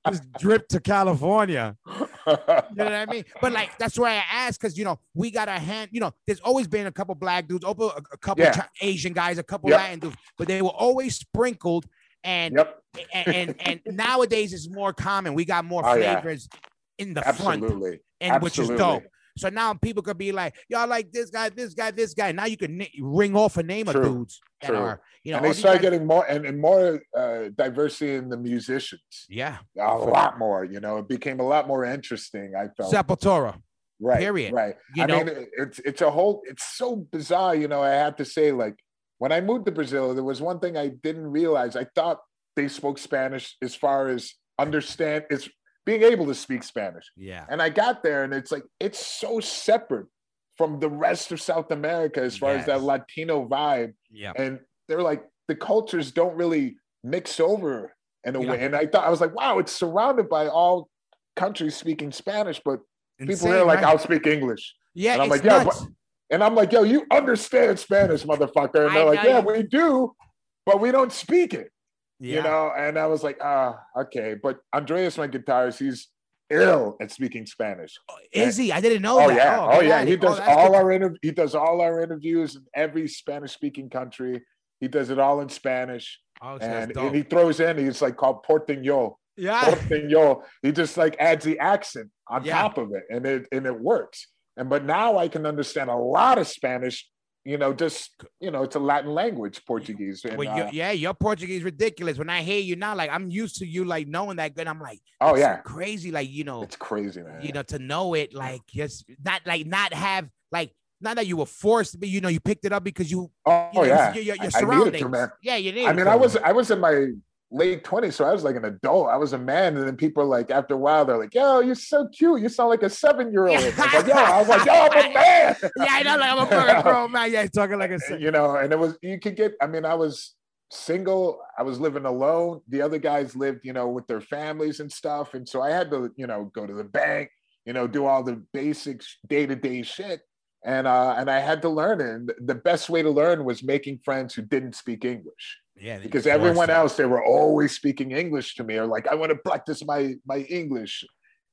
just dripped to California. You know what I mean? But like that's why I asked because you know we got a hand. You know, there's always been a couple black dudes, a, a couple yeah. Asian guys, a couple yep. Latin dudes, but they were always sprinkled. And, yep. and, and and nowadays it's more common. We got more oh, flavors. Yeah in the Absolutely. front, and Absolutely. which is dope. So now people could be like, y'all like this guy, this guy, this guy. Now you can ring off a name True. of dudes that True. are, you know, and they start guys- getting more and, and more uh, diversity in the musicians. Yeah, a lot more. You know, it became a lot more interesting. I felt Sepultura. Right. Period. Right. You I know? mean, it's it's a whole. It's so bizarre. You know, I have to say, like when I moved to Brazil, there was one thing I didn't realize. I thought they spoke Spanish as far as understand. It's being able to speak Spanish. Yeah. And I got there and it's like, it's so separate from the rest of South America as far yes. as that Latino vibe. Yeah. And they're like, the cultures don't really mix over in a yeah. way. And I thought, I was like, wow, it's surrounded by all countries speaking Spanish, but Insane, people here like, right? I'll speak English. Yeah. And I'm like, yeah. But, and I'm like, yo, you understand Spanish, motherfucker. And they're like, yeah, we do, but we don't speak it. Yeah. You know, and I was like, ah, okay. But Andreas, my guitarist, he's ill at speaking Spanish. Oh, is and, he? I didn't know oh, that. Yeah. Oh, oh yeah. He does oh, all good. our interview. He does all our interviews in every Spanish speaking country. He does it all in Spanish. Oh, and, and, he throws in, he's like called Porteño. Yeah. Porteño. He just like adds the accent on yeah. top of it and it and it works. And but now I can understand a lot of Spanish you know, just you know, it's a Latin language, Portuguese. And, well, uh, yeah, your Portuguese ridiculous. When I hear you now, like I'm used to you like knowing that good. I'm like, oh yeah, crazy. Like you know, it's crazy, man. You know, to know it, like just not like not have like not that you were forced to be. You know, you picked it up because you. Oh you know, yeah, your, your, your surroundings. To, man. Yeah, you did. I mean, I was I was in my late 20s. So I was like an adult. I was a man. And then people are like, after a while, they're like, yo, you're so cute. You sound like a seven year old. I was like, yo, I was like, yo, I'm a man. yeah, I know. Like, I'm a grown man. Yeah, talking like a You know, and it was, you could get, I mean, I was single. I was living alone. The other guys lived, you know, with their families and stuff. And so I had to, you know, go to the bank, you know, do all the basic day to day shit. And uh, and I had to learn it. And the best way to learn was making friends who didn't speak English. Yeah, because everyone else they were always speaking English to me, or like I want to practice my my English.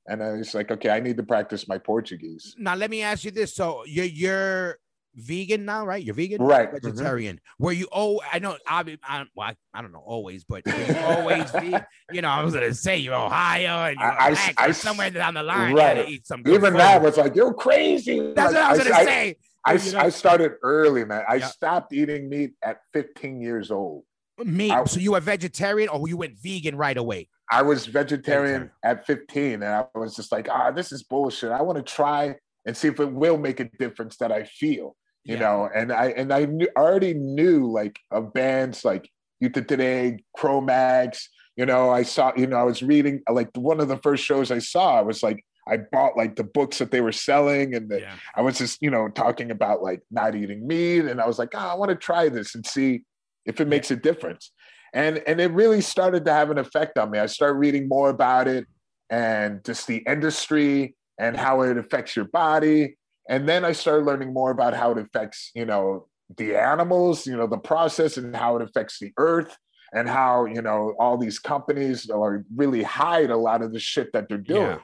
And I was like, okay, I need to practice my Portuguese. Now let me ask you this: so you're you're vegan now, right? You're vegan, right? Mm-hmm. Vegetarian. Mm-hmm. Were you? Oh, I know. I, I, well, I, I don't know always, but you always vegan. You know, I was gonna say you're Ohio and you're I, I, somewhere down the line, right. eat some. Even food. that was like you're crazy. That's like, what I was gonna say. I, you know? I started early, man. I stopped eating meat at 15 years old. Meat. I, so you were vegetarian or you went vegan right away? I was vegetarian, vegetarian. at 15, and I was just like, ah, this is bullshit. I want to try and see if it will make a difference that I feel, you yeah. know. And I and I knew, already knew like of bands like Youth of Today, Cro-Mags. You know, I saw, you know, I was reading like one of the first shows I saw. I was like, I bought like the books that they were selling, and the, yeah. I was just, you know, talking about like not eating meat, and I was like, oh, I want to try this and see if it makes a difference. And and it really started to have an effect on me. I started reading more about it and just the industry and how it affects your body. And then I started learning more about how it affects, you know, the animals, you know, the process and how it affects the earth and how, you know, all these companies are really hide a lot of the shit that they're doing.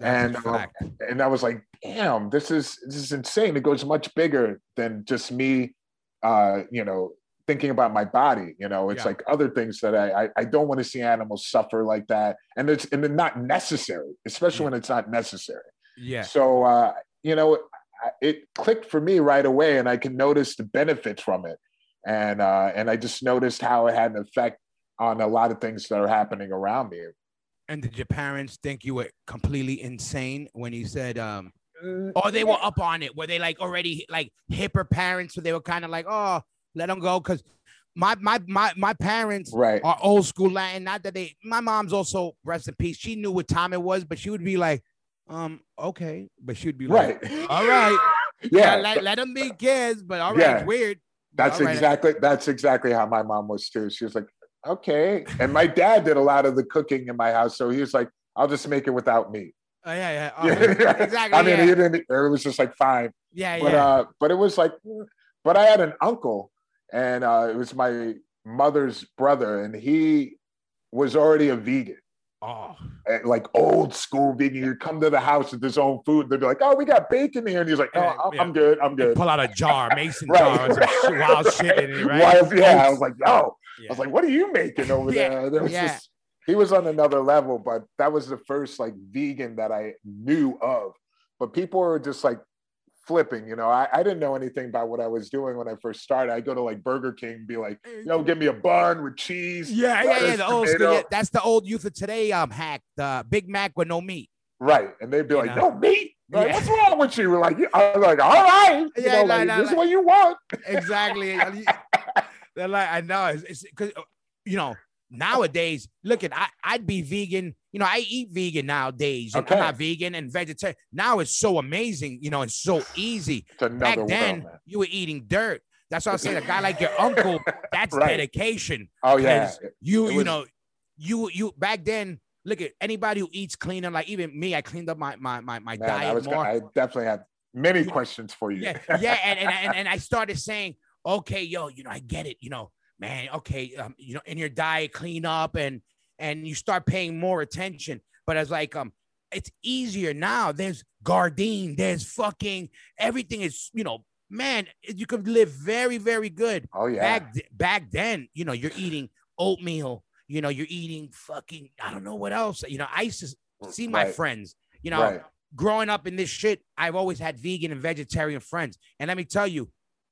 Yeah, and um, and I was like, damn, this is this is insane. It goes much bigger than just me uh, you know, thinking about my body. You know, it's yeah. like other things that I, I, I don't want to see animals suffer like that, and it's and they're not necessary, especially yeah. when it's not necessary. Yeah. So uh, you know, it clicked for me right away, and I can notice the benefits from it, and uh, and I just noticed how it had an effect on a lot of things that are happening around me. And did your parents think you were completely insane when you said, um, mm, or they were up on it? Were they like already like hipper parents? So they were kind of like, oh, let them go because my my my my parents right. are old school Latin. Not that they. My mom's also rest in peace. She knew what time it was, but she would be like, um, okay, but she'd be like, right. all right, yeah, let, let them be kids, but all right, yeah. weird. That's right. exactly that's exactly how my mom was too. She was like, okay, and my dad did a lot of the cooking in my house, so he was like, I'll just make it without meat. Oh yeah, yeah, oh, yeah. exactly. I mean, yeah. he didn't. It was just like fine. Yeah, but, yeah. Uh, but it was like, but I had an uncle and uh, it was my mother's brother, and he was already a vegan. Oh, like old school vegan. You come to the house with his own food. They'd be like, "Oh, we got bacon here," and he's like, "Oh, I'm, yeah. I'm good. I'm good." pull out a jar, mason jar, right. wild shit in it, right? Wild, yeah, I was like, "Yo," yeah. I was like, "What are you making over there?" there was. Just, he was on another level, but that was the first like vegan that I knew of. But people were just like flipping. You know, I, I didn't know anything about what I was doing when I first started. I go to like Burger King, and be like, yo, give me a bun with cheese. Yeah, yeah, yeah. The old school, yeah, that's the old youth of today um hack, the Big Mac with no meat. Right, and they'd be you like, know? no meat. Like, yeah. What's wrong with you? We're like, I was like, all right, you yeah, know, like, this is what you want. Exactly. They're like, I know, it's because you know nowadays, look at I, I'd be vegan. You know, I eat vegan nowadays. Okay. I'm not vegan and vegetarian. Now it's so amazing. You know, it's so easy. It's Back then, world, you were eating dirt. That's why I say a guy like your uncle, that's right. dedication. Oh yeah. You was... you know, you you back then. Look at anybody who eats clean like even me. I cleaned up my my my, my Man, diet I was, more. I definitely have many questions for you. Yeah, yeah, and, and and and I started saying, okay, yo, you know, I get it. You know, man, okay, um, you know, in your diet, clean up and and you start paying more attention. But as like um, it's easier now. There's Gardein, there's fucking everything is, you know, man, you could live very, very good. Oh yeah. Back back then, you know, you're eating oatmeal, you know, you're eating fucking, I don't know what else. You know, I used to see my right. friends, you know, right. growing up in this shit, I've always had vegan and vegetarian friends. And let me tell you,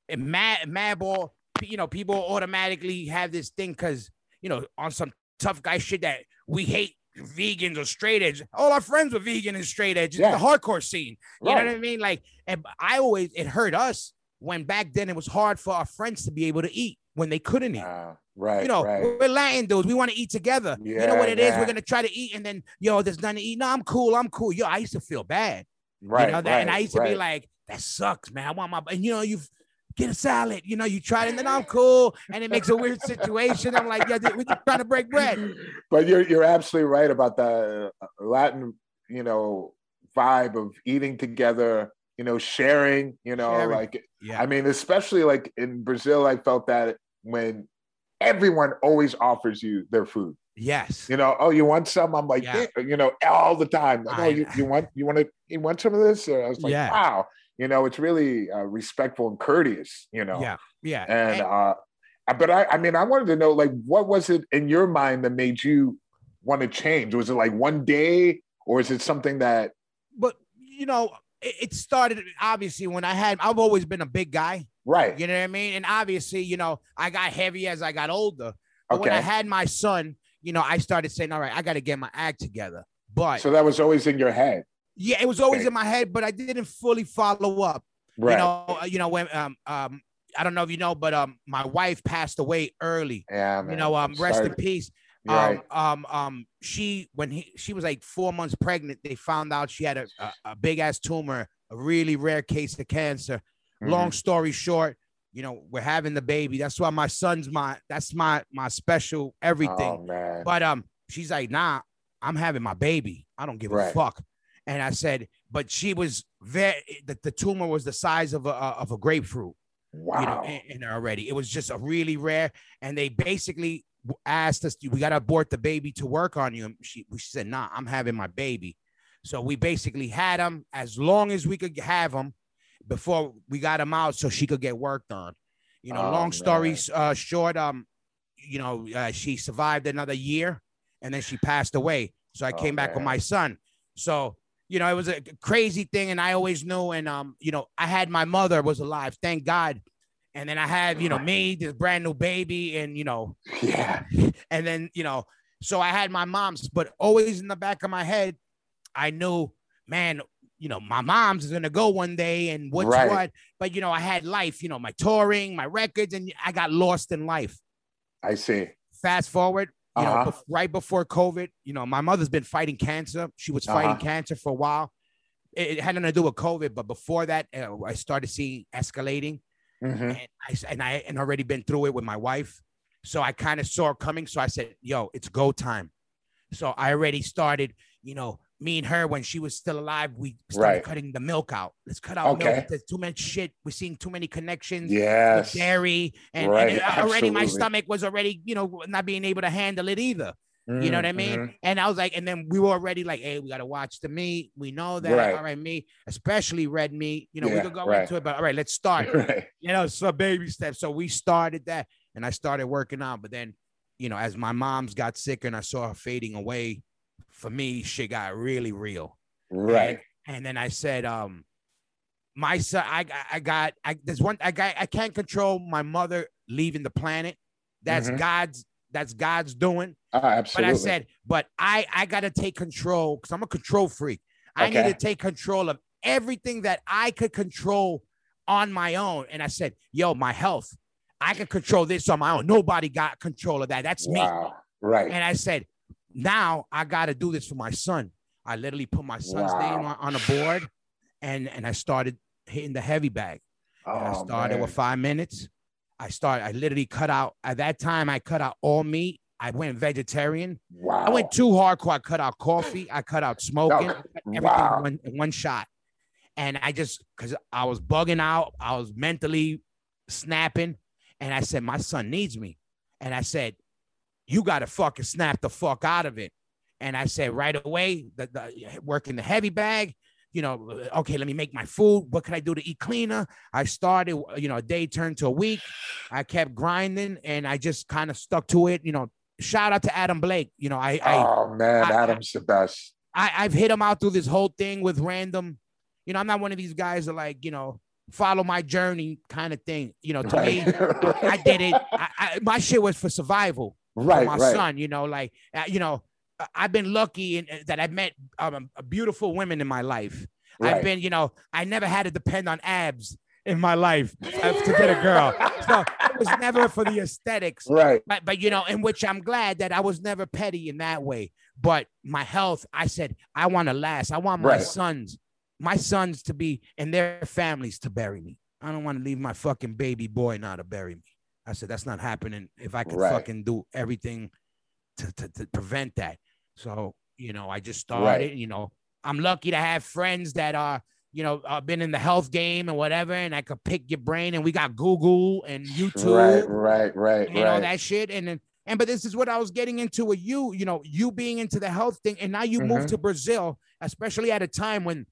in Mad Madball, you know, people automatically have this thing because, you know, on some tough guy shit that we hate vegans or straight edge. All our friends were vegan and straight edge. Yeah. The hardcore scene. You right. know what I mean? Like, and I always, it hurt us when back then it was hard for our friends to be able to eat when they couldn't eat. Uh, right. You know, right. we're Latin dudes. We want to eat together. Yeah, you know what it yeah. is? We're going to try to eat and then, yo, there's nothing to eat. No, I'm cool. I'm cool. Yo, I used to feel bad. Right. You know, that, right, and I used to be like, that sucks, man. I want my, and you know, you've, get a salad. You know, you try it and then I'm cool. And it makes a weird situation. I'm like, yeah, we're just trying to break bread. But you're you're absolutely right about the uh, Latin, you know, vibe of eating together, you know, sharing, you know, sharing. like yeah. I mean, especially like in Brazil, I felt that when everyone always offers you their food. Yes. You know, oh, you want some? I'm like, yeah. Yeah, you know, all the time. Like, oh, you, you want you want to you want some of this? Or I was like, yeah. wow. You know, it's really uh, respectful and courteous. You know. Yeah. Yeah. And, and uh, but I, I mean, I wanted to know, like, what was it in your mind that made you want to change? Was it like one day, or is it something that? But you know, it started obviously when I had. I've always been a big guy. Right. You know what I mean? And obviously, you know, I got heavy as I got older. But okay. when I had my son, you know, I started saying, all right, I got to get my act together. But so that was always in your head. Yeah, it was always okay. in my head, but I didn't fully follow up. Right. You know, uh, you know when um um I don't know if you know, but um my wife passed away early. Yeah, man. You know, um rest in peace. Right. Um, um, um, she when he she was like four months pregnant, they found out she had a, a, a big ass tumor, a really rare case of cancer. Mm-hmm. Long story short, you know, we're having the baby. That's why my son's my that's my my special everything. Oh, but um, she's like, nah, I'm having my baby. I don't give right. a fuck. And I said, but she was very the, the tumor was the size of a of a grapefruit. Wow. You know, in, in already. It was just a really rare, and they basically asked us, we got to abort the baby to work on you. And she, she said, nah, I'm having my baby. So we basically had him as long as we could have him before we got him out so she could get worked on. You know, oh, long story uh, short, um, you know, uh, she survived another year and then she passed away. So I oh, came back man. with my son. So, you know, it was a crazy thing. And I always knew, and, um, you know, I had my mother was alive, thank God. And then I have, you know, me, this brand new baby, and, you know, yeah. And then, you know, so I had my mom's, but always in the back of my head, I knew, man, you know, my mom's is gonna go one day and what's right. what. But you know, I had life, you know, my touring, my records, and I got lost in life. I see. Fast forward, you uh-huh. know, right before COVID, you know, my mother's been fighting cancer. She was fighting uh-huh. cancer for a while. It, it, had nothing to do with COVID, but before that, uh, I started seeing escalating, mm-hmm. and I and I and already been through it with my wife. So I kind of saw it coming. So I said, "Yo, it's go time." So I already started, you know, me and her when she was still alive, we started right. cutting the milk out. Let's cut out okay. milk. There's too much shit. We're seeing too many connections. Yes. Dairy. And, right. and already my stomach was already, you know, not being able to handle it either. Mm-hmm. You know what I mean? Mm-hmm. And I was like, and then we were already like, hey, we got to watch the meat. We know that. Right. All right, meat, especially red meat. You know, yeah, we could go right. into it, but all right, let's start. You know, so baby steps. So we started that and I started working out. But then, you know, as my mom's got sicker and I saw her fading away, for me, shit got really real. Right. And, and then I said, um, my son, I, I got, I, there's one, I got, I can't control my mother leaving the planet. That's mm-hmm. God's, that's God's doing. Absolutely. But I said, but I, I got to take control because I'm a control freak. I okay. need to take control of everything that I could control on my own. And I said, yo, my health, I can control this on my own. Nobody got control of that. That's wow. me. Right. And I said, now I got to do this for my son. I literally put my son's wow. name on, on, a board and, and I started hitting the heavy bag. Oh, I started man. with five minutes. I started, I literally cut out, at that time, I cut out all meat. I went vegetarian. Wow. I went too hardcore. I cut out coffee. I cut out smoking. Oh, cut everything wow. one, one shot. And I just, because I was bugging out, I was mentally snapping. And I said, my son needs me. And I said, you got to fucking snap the fuck out of it. And I said right away, the, the working the heavy bag, you know, okay, let me make my food. What can I do to eat cleaner? I started, you know, a day turned to a week. I kept grinding and I just kind of stuck to it. You know, shout out to Adam Blake. You know, I, oh I, man, I, Adam's the best. I, I've hit him out through this whole thing with random, you know, I'm not one of these guys that like, you know, follow my journey kind of thing. You know, to right. me, I, I, did it. I, my shit was for survival right, my right. son. You know, like uh, you know, I've been lucky in, uh, that I've met um, beautiful women in my life. Right. I've been, you know, I never had to depend on abs in my life uh, to get a girl. so it was never for the aesthetics. Right. But, but, you know, in which I'm glad that I was never petty in that way. But my health, I said, I want to last. I want my right. sons, my sons to be and their families to bury me. I don't want to leave my fucking baby boy now to bury me. I said, that's not happening. If I could right. fucking do everything to, to, to, prevent that. So, you know, I just started, right. you know, I'm lucky to have friends that are you know, uh, been in the health game and whatever, and I could pick your brain. And we got Google and YouTube, right, right, right, you right. know that shit. And then, and but this is what I was getting into with you, you know, you being into the health thing, and now you mm-hmm. moved to Brazil, especially at a time when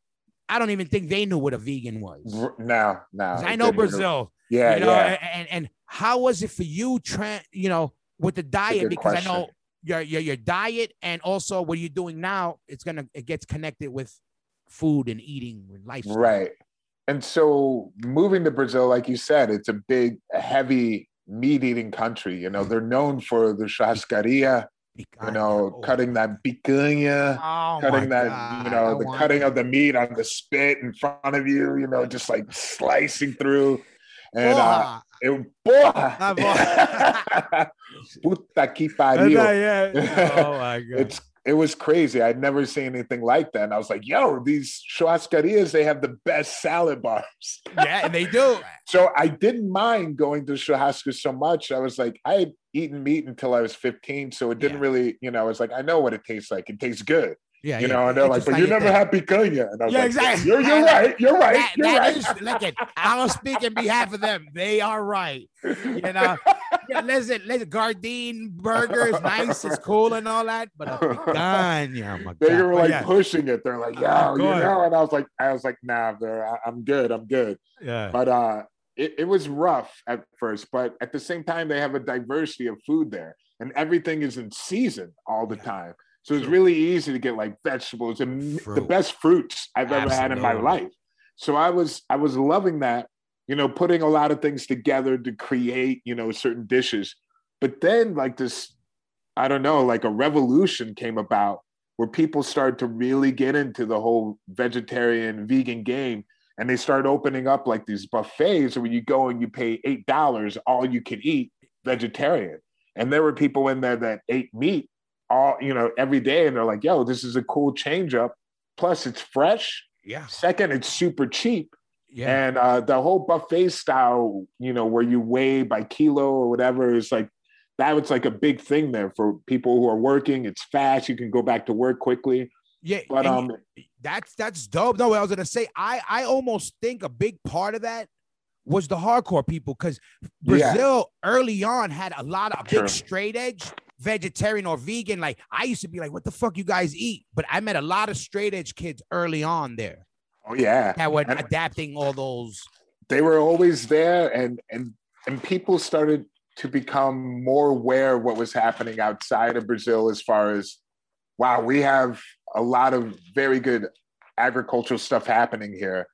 I don't even think they knew what a vegan was. No, no, I know Brazil. Yeah, you know, yeah. And and how was it for you, Trent? You know, with the diet because question. I know your, your your diet and also what you're doing now. It's gonna it gets connected with food and eating and lifestyle. Right. And so moving to Brazil, like you said, it's a big, heavy meat eating country. You know, they're known for the churrascaria, you know, oh. cutting that picanha, oh cutting that, God. you know, the cutting of the meat on the spit in front of you, you know, just like slicing through. And uh, porra! Puta que pariu. oh my God. it's it was crazy. I'd never seen anything like that. And I was like, yo, these churrascarias, they have the best salad bars. Yeah, and they do. so I didn't mind going to churrasco so much. I was like, I had eaten meat until I was 15. So it didn't yeah. really, you know, I was like, I know what it tastes like. It tastes good. Yeah, you yeah. know, and they're like, but you never had picanha. And I was yeah, like, exactly. You're, you're right. You're right. That, you're that right. Is, look at, I don't speak in behalf of them. They are right. You know, yeah, listen, listen, Gardein burger is nice, it's cool and all that, but a picanha, oh my they God. were like yeah. pushing it. They're like, yo, you know, and I was like, I was like, nah, I, I'm good. I'm good. Yeah. But uh, it, it was rough at first, but at the same time, they have a diversity of food there, and everything is in season all the yeah. time. So it's really easy to get like vegetables and Fruit. the best fruits I've Absolutely. ever had in my life. So I was I was loving that, you know, putting a lot of things together to create, you know, certain dishes. But then like this, I don't know, like a revolution came about where people started to really get into the whole vegetarian vegan game and they started opening up like these buffets where you go and you pay eight dollars all you can eat vegetarian and there were people in there that ate meat all you know every day and they're like yo this is a cool change up plus it's fresh. Yeah. Second it's super cheap. Yeah. And uh the whole buffet style you know where you weigh by kilo or whatever is like that was like a big thing there for people who are working. It's fast. You can go back to work quickly. Yeah but um that's that's dope. No i was gonna say i i almost think a big part of that was the hardcore people because brazil yeah. early on had a lot of big straight edge vegetarian or vegan. Like I used to be like, what the fuck you guys eat? But I met a lot of straight edge kids early on there. Oh yeah. That were and adapting all those. They were always there and and and people started to become more aware of what was happening outside of Brazil as far as wow, we have a lot of very good agricultural stuff happening here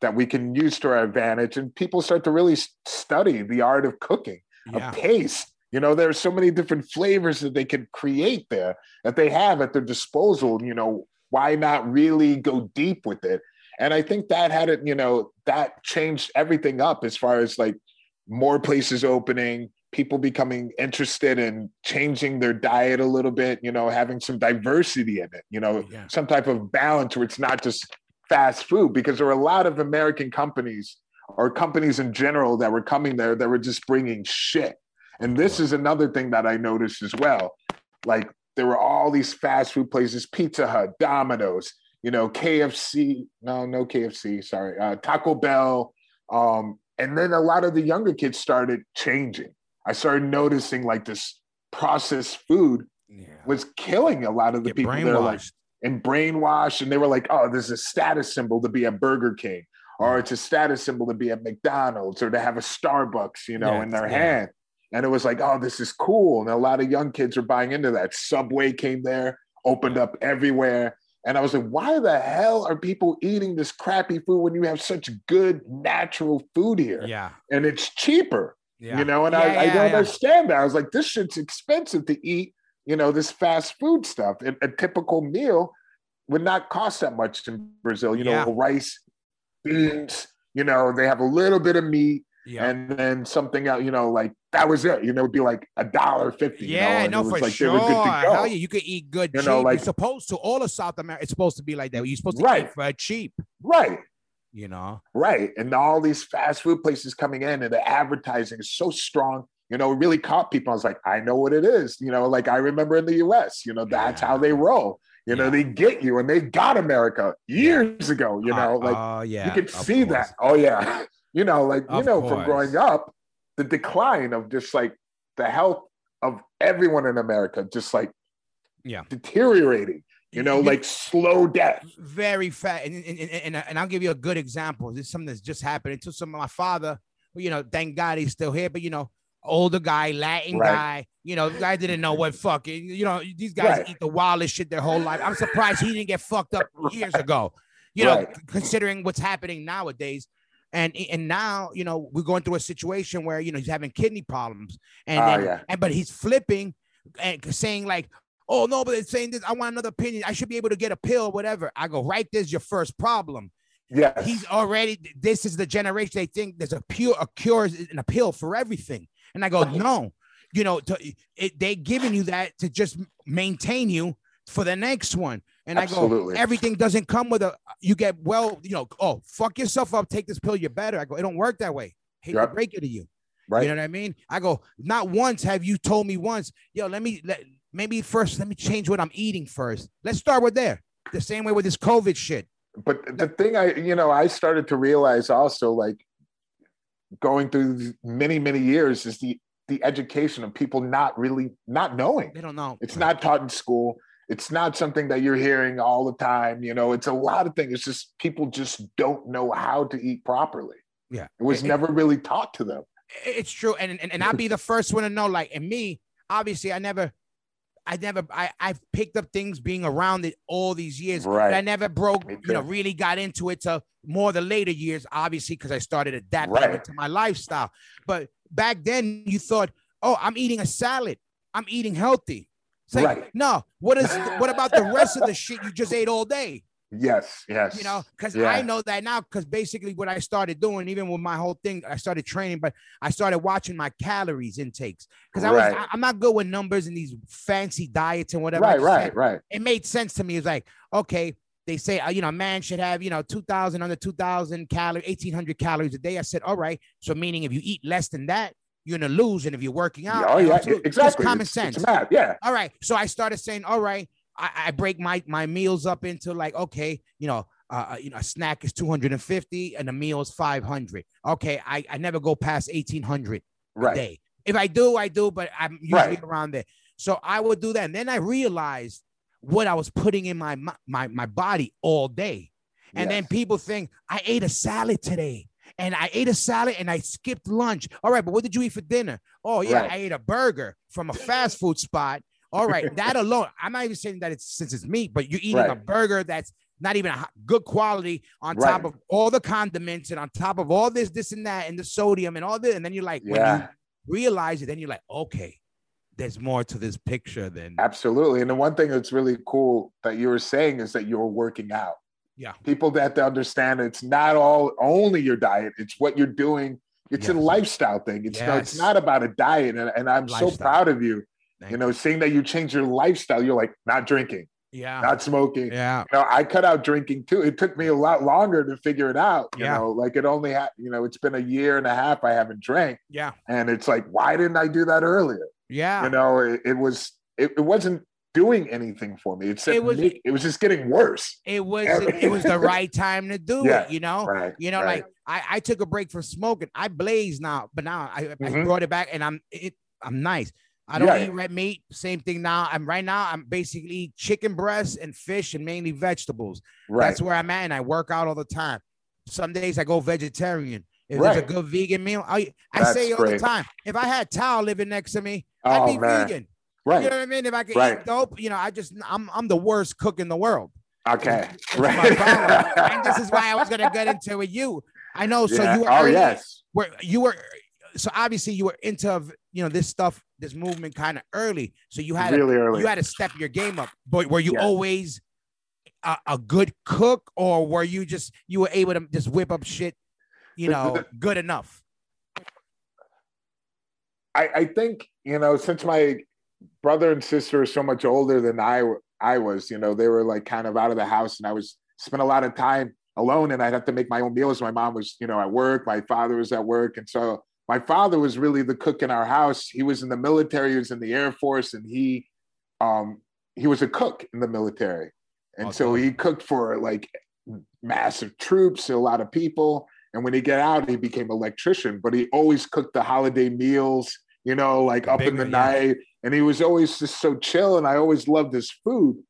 that we can use to our advantage and people start to really study the art of cooking yeah. of taste you know, there's so many different flavors that they can create there that they have at their disposal. You know, why not really go deep with it? And I think that had it, you know, that changed everything up as far as like more places opening, people becoming interested in changing their diet a little bit, you know, having some diversity in it, you know, oh, yeah. some type of balance where it's not just fast food, because there were a lot of American companies or companies in general that were coming there that were just bringing shit and this is another thing that I noticed as well. Like there were all these fast food places, Pizza Hut, Domino's, you know, KFC, no, no KFC, sorry, uh, Taco Bell. Um, and then a lot of the younger kids started changing. I started noticing like this processed food yeah. was killing a lot of the Get people there, like and brainwashed. And they were like, oh, this is a status symbol to be at Burger King, or it's a status symbol to be at McDonald's or to have a Starbucks, you know, yeah, in their yeah. hand and it was like, oh, this is cool. And a lot of young kids are buying into that. Subway came there, opened up everywhere. And I was like, why the hell are people eating this crappy food when you have such good natural food here? Yeah. And it's cheaper. Yeah. You know, and yeah, I, yeah, I don't yeah. understand that. I was like, this shit's expensive to eat, you know, this fast food stuff. A, a typical meal would not cost that much in Brazil. You know, rice, beans, you know, they have a little bit of meat Yeah. and then something else, you know, like that was it. You know, it'd be like a dollar fifty. you know, Yeah, no, for like sure. They were good to go. Hell yeah, you could eat good You cheap. know, like- You're supposed to. All of South America, it's supposed to be like that. You're supposed to Right. eat for cheap. Right, You know. right. And all these fast food places coming in, and the advertising is so strong. You know, it really caught people. I was like, I know what it is. You know, like I remember in the U.S. You know, that's Yeah. how they roll. You know, they get you and they got America years ago, you know, uh, like oh, yeah, you can see course. that. Oh yeah. you know, like of you know, course. from growing up, the decline of just like the health of everyone in America, just like yeah, deteriorating. You know, like slow death. Very fat. And, and, and, and, I'll give you a good example. This is something that's just happened to some of my father, you know, thank God he's still here, but you know, older guy, Latin right. guy. You know, guy didn't know what fucking, you know, these guys right. eat the wildest shit their whole life. I'm surprised he didn't get fucked up years ago, you know, right. considering what's happening nowadays. And, and now, you know, we're going through a situation where, you know, he's having kidney problems. And, uh, then, yeah. and but he's flipping and saying, like, oh, no, but it's saying this. I want another opinion. I should be able to get a pill, whatever. I go, right, there's your first problem. Yeah. He's already, this is the generation they think there's a pure, a cure and a pill for everything. And I go, no, you know, to, it, they giving you that to just maintain you for the next one. And Absolutely. I go, everything doesn't come with a, you get well, you know, oh, fuck yourself up, take this pill, you're better. I go, it don't work that way. Hate yep. to break it to you. Right. You know what I mean? I go, not once have you told me once, yo, let me, let, maybe first, let me change what I'm eating first. Let's start with there. The same way with this COVID shit. But the thing I, you know, I started to realize also, like, going through many many years is the the education of people not really not knowing they don't know it's not taught in school it's not something that you're hearing all the time you know it's a lot of things it's just people just don't know how to eat properly yeah it was it, never really taught to them it's true and, and and i'll be the first one to know like and me obviously i never I never I I've picked up things being around it all these years. Right. I never broke, you know, really got into it to more the later years, obviously, because I started adapting right. to my lifestyle. But back then you thought, oh, I'm eating a salad. I'm eating healthy. Like, right. no, what is what about the rest of the shit you just ate all day? Yes, yes. You know, because yeah. I know that now. Because basically, what I started doing, even with my whole thing, I started training, but I started watching my calories intakes because I right. was I, am not good with numbers and these fancy diets and whatever. Right, right, right. It made sense to me. It's like, okay, they say, uh, you know, a man should have, you know, 2,000 under 2,000 calories, 1,800 calories a day. I said, all right. So meaning if you eat less than that, you're gonna lose. And if you're working out, oh yeah, exactly. Just common it's, sense. It's math, yeah. All right. So I started saying, all right, I, I break my my meals up into like, okay, you know, uh, uh you know, a snack is 250 and a meal is 500. Okay, I, I never go past 1800 right. a day. If I do, I do, but I'm usually right. around there. So I would do that. And then I realized what I was putting in my my my body all day. And yes. then people think I ate a salad today. And I ate a salad and I skipped lunch. All right, but what did you eat for dinner? Oh, yeah, right. I ate a burger from a fast food spot. All right, that alone, I'm not even saying that it's since it's meat, but you're eating right. a burger that's not even a good quality on right. top of all the condiments and on top of all this, this and that, and the sodium and all this. And then you're like, yeah. when you realize it, then you're like, okay, there's more to this picture than absolutely. And the one thing that's really cool that you were saying is that you were working out. Yeah. People that to understand it's not all only your diet, it's what you're doing. It's yes. a lifestyle thing. It's, yes. no, it's not about a diet. And, and I'm lifestyle. so proud of you. Thank you know, seeing that you change your lifestyle, you're like not drinking, yeah, not smoking. Yeah. You know, I cut out drinking too. It took me a lot longer to figure it out. You yeah. know, like it only had, you know, it's been a year and a half I haven't drank. Yeah. And it's like, why didn't I do that earlier? Yeah. You know, it, it was it, it wasn't doing anything for me. It's it was me, it was just getting worse. It was it was the right time to do yeah, it, you know. Right, you know, right. like I, I took a break from smoking. I blaze now, but now I, mm-hmm. I brought it back and I'm it I'm nice. I don't yeah. eat red meat. Same thing now. I'm right now. I'm basically chicken breasts and fish and mainly vegetables. Right. That's where I'm at, and I work out all the time. Some days I go vegetarian. If right. there's a good vegan meal, I I say all great. the time. If I had Tal living next to me, oh, I'd be man. vegan. Right. You know what I mean? If I could right. eat dope, you know, I just I'm I'm the worst cook in the world. Okay. Right. and this is why I was gonna get into it with you. I know. So you were oh yes. Where you were so obviously you were into you know this stuff, this movement kind of early. So you had really to, early. You had to step your game up. But were you yes. always a, a, good cook, or were you just you were able to just whip up shit, you know, good enough? I, I think you know since my brother and sister are so much older than I I was, you know, they were like kind of out of the house, and I was spent a lot of time alone, and I'd have to make my own meals. My mom was, you know, at work, my father was at work, and so my father was really the cook in our house. He was in the military, he was in the Air Force, and he um, he was a cook in the military, and so he cooked for like massive troops, a lot of people. And when he got out, he became electrician, but he always cooked the holiday meals, you know, like up Big, in the yeah. night. And he was always just so chill. And I always loved his food.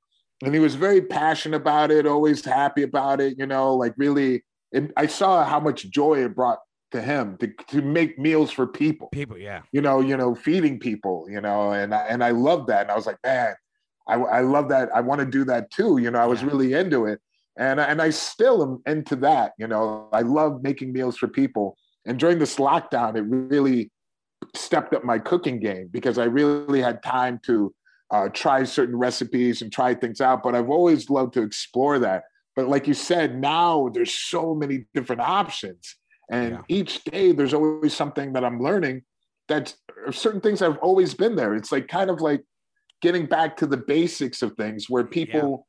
And he was very passionate about it, always happy about it, you know, like really. And I saw how much joy it brought to him to, to make meals for people. People, yeah. You know, you know, feeding people, you know, and I, and I love that. And I was like, man, I, I love that. I want to do that too. You know, I was yeah. really into it and and I still am into that. You know, I love making meals for people. And during this lockdown, it really stepped up my cooking game because I really had time to uh, try certain recipes and try things out. But I've always loved to explore that. But like you said, now there's so many different options, and yeah. each day there's always something that I'm learning. That certain things have always been there. It's like kind of like getting back to the basics of things where people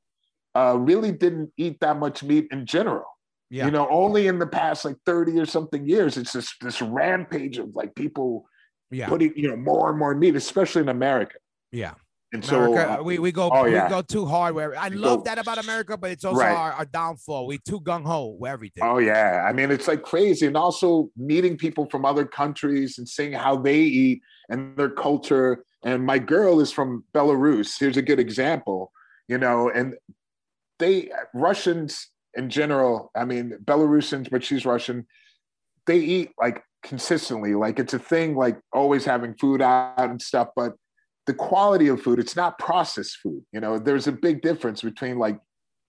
uh, really didn't eat that much meat in general. Yeah. You know, only in the past like 30 or something years, it's this this rampage of like people yeah. putting, you know, more and more meat, especially in America. Yeah. And America, so uh, we, we go oh, we yeah. go too hard where I we love go, that about America, but it's also right. our, our, downfall. We too gung ho with everything. Oh yeah. I mean, it's like crazy. And also meeting people from other countries and seeing how they eat and their culture. And my girl is from Belarus. Here's a good example, you know, and they Russians in general, I mean Belarusians, but she's Russian. They eat like consistently, like it's a thing, like always having food out and stuff. But the quality of food, it's not processed food. You know, there's a big difference between like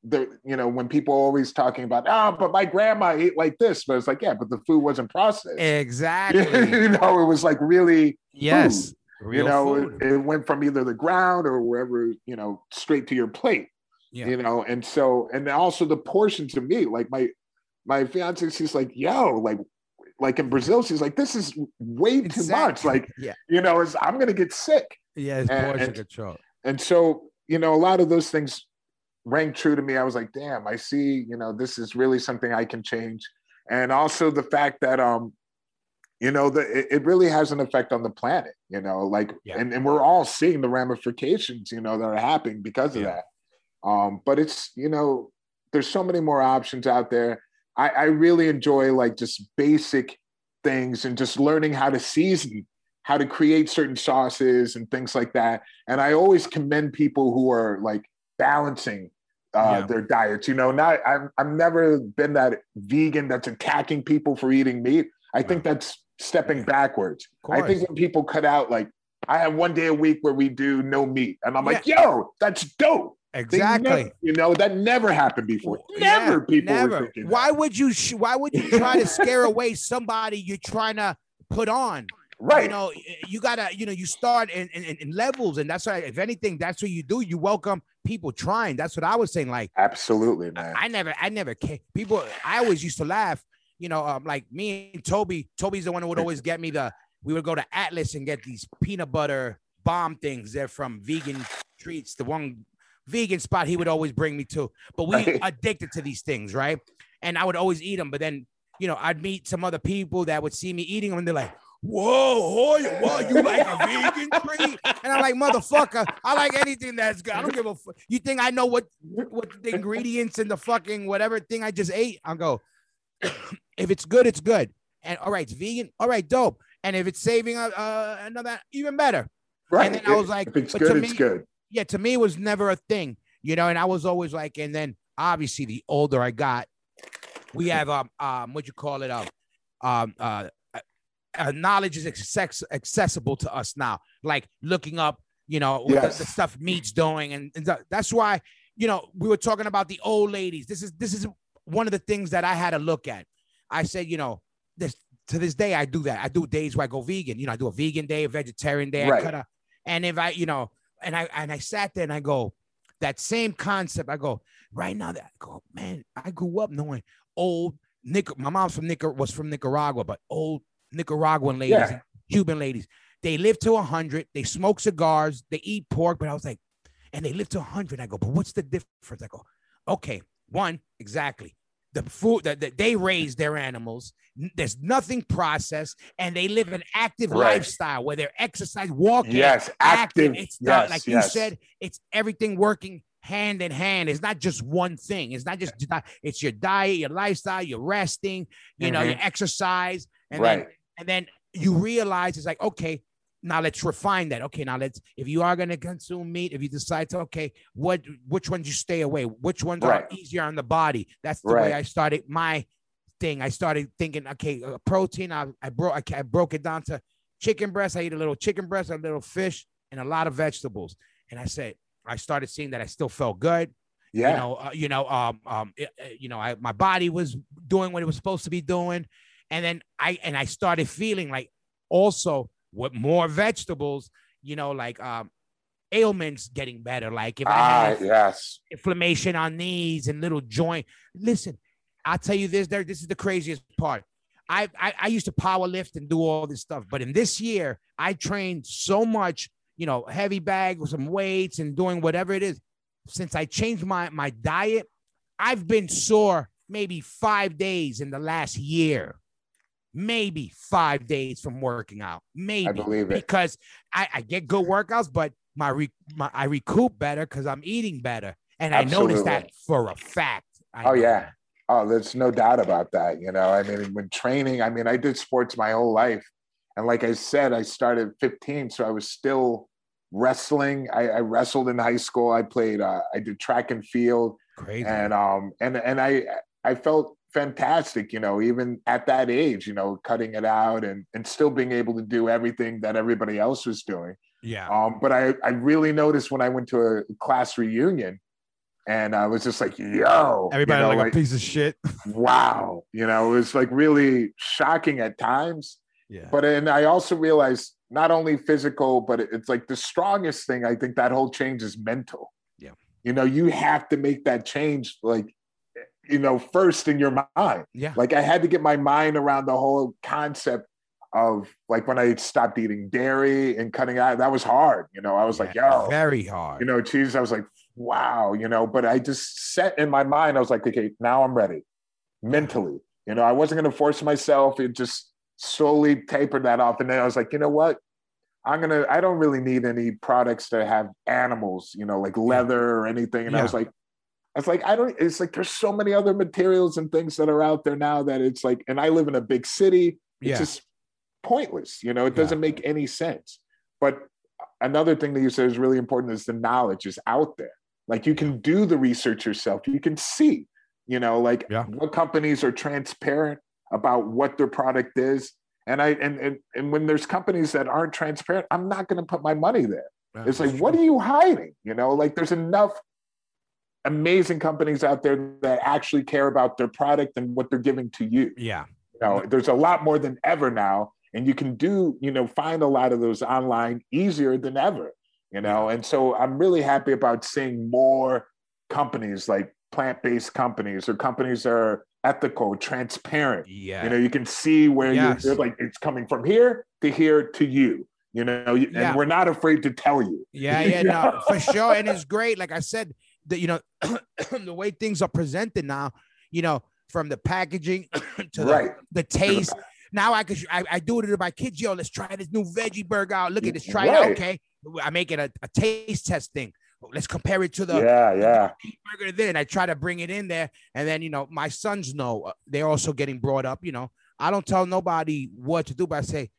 the you know when people always talking about oh but my grandma ate like this but it's like yeah but the food wasn't processed exactly you know it was like really yes food. you know it, it, went from either the ground or wherever you know straight to your plate yeah. You know, and so and also the portions of meat. Like my my fiance, she's like, yo, like like in Brazil, she's like, this is way too much. Like, yeah. you know, is I'm gonna get sick. Yeah, it's and, portion control. And so, you know, a lot of those things rang true to me. I was like, damn, I see, you know, this is really something I can change. And also the fact that um, you know, the it, it, really has an effect on the planet, you know, like yeah. and, and we're all seeing the ramifications, you know, that are happening because of yeah. that. Um, but it's, you know, there's so many more options out there. I, I really enjoy like just basic things and just learning how to season, how to create certain sauces and things like that. And I always commend people who are like balancing uh, yeah. their diets. You know, not I've I've never been that vegan that's attacking people for eating meat. I think that's stepping backwards. I think when people cut out like I have one day a week where we do no meat, and I'm yeah. like, yo, that's dope. Exactly. Never, you know that never happened before. Never yeah, people never. Why would you? Sh- why would you try to scare away somebody you're trying to put on? Right. You know, you gotta. You know, you start in, in, in levels, and that's why. If anything, that's what you do. You welcome people trying. That's what I was saying. Like, absolutely, man. I, I never, I never. People, I always used to laugh. You know, um, like me and Toby. Toby's the one who would always get me the. We would go to Atlas and get these peanut butter bomb things. They're from vegan treats. The one vegan spot he would always bring me to. But we addicted to these things, right? And I would always eat them. But then, you know, I'd meet some other people that would see me eating them and they're like, Whoa, Hoya, what? You like a vegan treat? And I'm like, motherfucker, I like anything that's good. I don't give a fuck. You think I know what what the ingredients in the fucking whatever thing I just ate? I'll go, if it's good, it's good. And all right, it's vegan. All right, dope. And if it's saving uh, uh another, even better. Right. And then I was like, if it's good, me, it's good yeah, to me, it was never a thing, you know. And I was always like, and then obviously, the older I got, we have um um what you call it um um uh, uh, uh knowledge is access- accessible to us now, like looking up, you know, yes. the, the, stuff meat's doing, and, and that's why you know we were talking about the old ladies. This is this is one of the things that I had to look at. I said, you know, this to this day I do that. I do days where I go vegan. You know, I do a vegan day, a vegetarian day. Right. A, and if I, you know, and I and I sat there and I go, that same concept. I go right now. That I go, man. I grew up knowing old Nick. My mom's from Nicar was from Nicaragua, but old Nicaraguan ladies, yeah. Cuban ladies. They live to hundred. They smoke cigars. They eat pork. But I was like, and they live to hundred. I go, but what's the difference? I go, okay, one exactly. The food that, that they raise their animals. There's nothing processed, and they live an active right. lifestyle where they're exercise, walking. Yes, active. It's not yes, like yes. you said. It's everything working hand in hand. It's not just one thing. It's not just it's your diet, your lifestyle, your resting, you mm-hmm. know, your exercise, and right. then and then you realize it's like okay, now let's refine that. Okay, now let's if you are going to consume meat, if you decide to okay, what which ones you stay away, which ones right. are easier on the body. That's the right. way I started my thing. I started thinking, okay, uh, protein. I, I broke I, I broke it down to chicken breast. I eat a little chicken breast, a little fish, and a lot of vegetables. And I said, I started seeing that I still felt good. Yeah. You know, uh, you know, um, um, it, uh, you know, I, my body was doing what it was supposed to be doing, and then I and I started feeling like also with more vegetables, you know, like um, ailments getting better. Like if I ah, have yes. inflammation on knees and little joint. Listen, I'll tell you this. There, this is the craziest part. I, I I used to power lift and do all this stuff, but in this year, I trained so much, you know, heavy bag with some weights and doing whatever it is. Since I changed my my diet, I've been sore maybe five days in the last year maybe five days from working out. Maybe I believe it because I, I get good workouts, but my, re, my I recoup better because I'm eating better, and Absolutely. I noticed that for a fact. I oh yeah, oh there's no doubt about that. You know, I mean, when training, I mean, I did sports my whole life, and like I said, I started 15, so I was still wrestling. I, I wrestled in high school. I played. Uh, I did track and field. Crazy. And um and and I I felt fantastic, you know, even at that age, you know, cutting it out and and still being able to do everything that everybody else was doing. Yeah. Um, but I I really noticed when I went to a class reunion and I was just like, yo, everybody you know, like, like, a piece of shit. wow. You know, it was like really shocking at times. Yeah. But and I also realized not only physical, but it's like the strongest thing. I think that whole change is mental. Yeah. You know, you have to make that change like you know, first in your mind. Yeah. Like I had to get my mind around the whole concept of like when I stopped eating dairy and cutting out, that was hard. You know, I was yeah, like, yo, very hard. You know, cheese. I was like, wow, you know, but I just set in my mind, I was like, okay, now I'm ready mentally. You know, I wasn't going to force myself. It just slowly tapered that off. And then I was like, you know what? I'm gonna. I don't really need any products that have animals, you know, like leather or anything. And yeah. I was like, it's like I don't. It's like there's so many other materials and things that are out there now that it's like. And I live in a big city. It's yeah. just pointless. You know, it doesn't yeah. make any sense. But another thing that you said is really important is the knowledge is out there. Like you can do the research yourself. You can see. You know, like yeah. what companies are transparent about what their product is. And I and, and and when there's companies that aren't transparent, I'm not going to put my money there. it's like, true. what are you hiding? You know, like there's enough amazing companies out there that actually care about their product and what they're giving to you. Yeah. You know, there's a lot more than ever now. And you can do, you know, find a lot of those online easier than ever, you know. And so I'm really happy about seeing more companies like plant-based companies or companies that are ethical, transparent. Yeah. You know, you can see where yes. you're, like it's coming from here to here to you you know and yeah. we're not afraid to tell you yeah yeah no for sure and it's great like i said the you know the way things are presented now, you know, from the packaging to right. the, the taste. Now I could I, I do it to my kids. Yo, let's try this new veggie burger out. Look at this, try right. it out. Okay. I make it a, a taste test thing. Let's compare it to the yeah, yeah. burger then. I try to bring it in there. And then, you know, my sons know uh, they're also getting brought up. You know, I don't tell nobody what to do, but I say,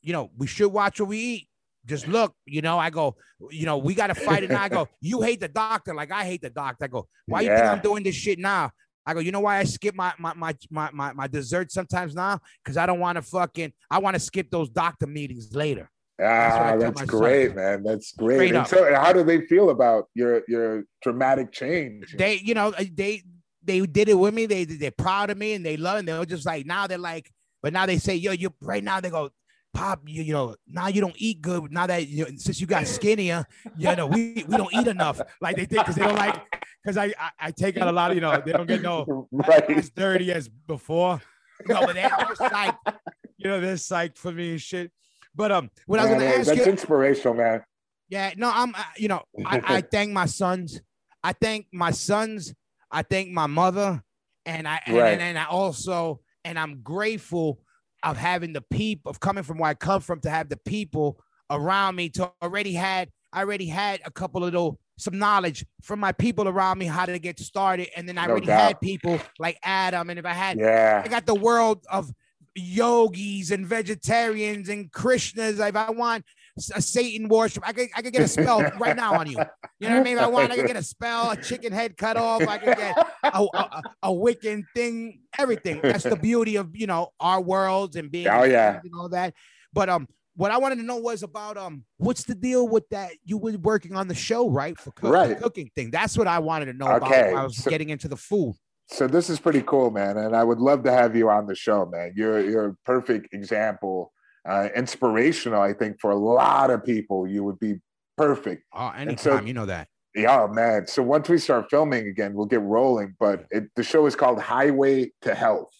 you know, we should watch what we eat just look, you know, I go, you know, we got to fight it now. I go, you hate the doctor like I hate the doctor. I go, why yeah. you think I'm doing this shit now? I go, you know why I skip my my my my my, my dessert sometimes now? Because I don't want to fucking I want to skip those doctor meetings later. Ah, that's, that's great, man. That's great. And so how do they feel about your your dramatic change? They, you know, they they did it with me. They they're proud of me and they love. And they're just like now they're like, but now they say, yo, you right now they go, Pop, you, you know, now you don't eat good. Now that you know, since you got skinnier, you know, we, we don't eat enough. Like they think because they don't like because I, I, I take out a lot of you know they don't get no right. as dirty as before. No, but they're, psyched. You know, they're psyched for me and shit. But um, what man, I was gonna ask that's you, inspirational, man. Yeah, no, I'm uh, you know I, I thank my sons. I thank my sons. I thank my mother, and I right. and, and I also and I'm grateful of having the people of coming from where I come from to have the people around me to already had I already had a couple of little some knowledge from my people around me how to get started, and then I no already doubt. had people like Adam, and if I had, yeah, I got the world of yogis and vegetarians and Krishnas. If I want a Satan worship, I could I could get a spell right now on you. You know what I mean? If I want, I could get a spell, a chicken head cut off. I could get a, a, a Wiccan thing, everything. That's the beauty of you know our worlds and being oh yeah and all that. But um, what I wanted to know was about um, what's the deal with that? You were working on the show, right? For cook, right. cooking thing. That's what I wanted to know okay. about. I was so, getting into the food. So this is pretty cool, man, and I would love to have you on the show, man. You're you're a perfect example, uh, inspirational. I think for a lot of people, you would be perfect. Oh, anytime, so, you know that. Yeah, man. So once we start filming again, we'll get rolling. But it, the show is called Highway to Health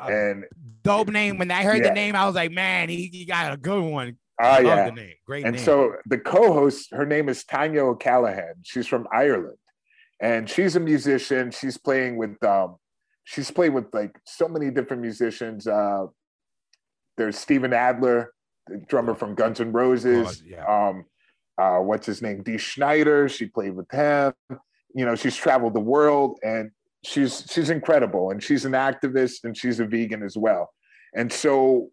and dope name. When I heard yeah. the name, I was like, man, he, he got a good one. Oh yeah, the name. great. And name. so the co-host, her name is Tanya O'Callaghan. She's from Ireland, and she's a musician. She's playing with um, she's played with like so many different musicians. Uh, there's Steven Adler, the drummer from Guns N' Roses. Oh, yeah. Um, uh, what's his name? Dee Snider. She played with him. You know, she's traveled the world, and she's she's incredible and she's an activist and she's a vegan as well and so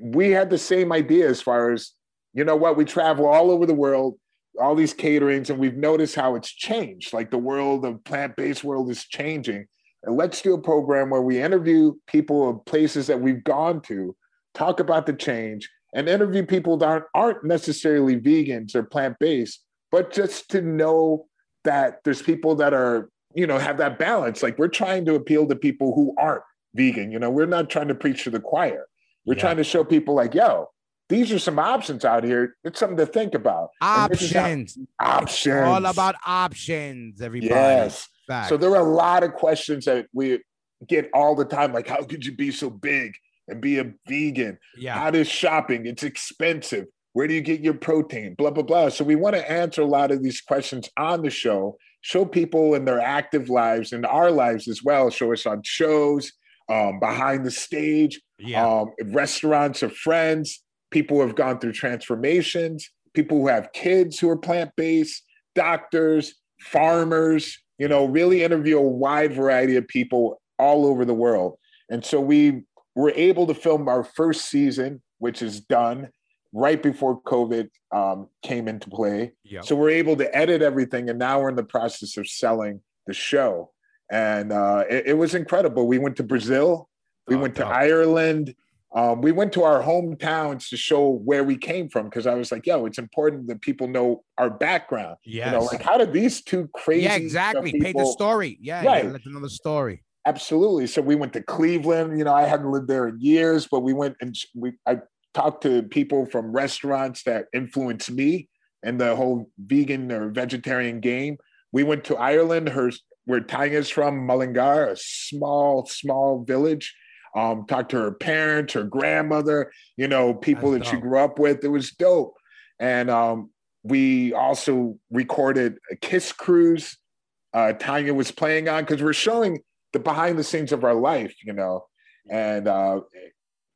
we had the same idea as far as you know what we travel all over the world all these caterings and we've noticed how it's changed like the world of plant-based world is changing and let's do a program where we interview people of places that we've gone to talk about the change and interview people that aren't, aren't necessarily vegans or plant-based but just to know that there's people that are you know, have that balance. Like we're trying to appeal to people who aren't vegan. You know, we're not trying to preach to the choir. We're yeah. trying to show people like, yo, these are some options out here. It's something to think about. Options. Options. All about options, everybody. Yes. Facts. So there are a lot of questions that we get all the time. Like, how could you be so big and be a vegan? Yeah. How does shopping? It's expensive. Where do you get your protein? Blah, blah, blah. So we want to answer a lot of these questions on the show show people in their active lives and our lives as well. Show us on shows, um, behind the stage, yeah. um, restaurants of friends, people who have gone through transformations, people who have kids who are plant based, doctors, farmers, you know, really interview a wide variety of people all over the world. And so we were able to film our first season, which is done right before COVID um, came into play. Yep. So we're able to edit everything, and now we're in the process of selling the show. And uh, it, it, was incredible. We went to Brazil, we oh, went to Ireland, um, we went to our hometowns to show where we came from because I was like, yo, it's important that people know our background. Yeah, you know, like how did these two crazy? Yeah, exactly. People... Paint the story. Yeah, right. let them know the story. Absolutely. So we went to Cleveland. You know, I hadn't lived there in years, but we went and we I talked to people from restaurants that influenced me and the whole vegan or vegetarian game. We went to Ireland, her where Tanya's from, Mullingar, a small, small village. Um, talked to her parents, her grandmother, you know, people That's that dope. she grew up with. It was dope. And um, we also recorded a Kiss Cruise. Uh, Tanya was playing on because we're showing the behind the scenes of our life, you know. And uh,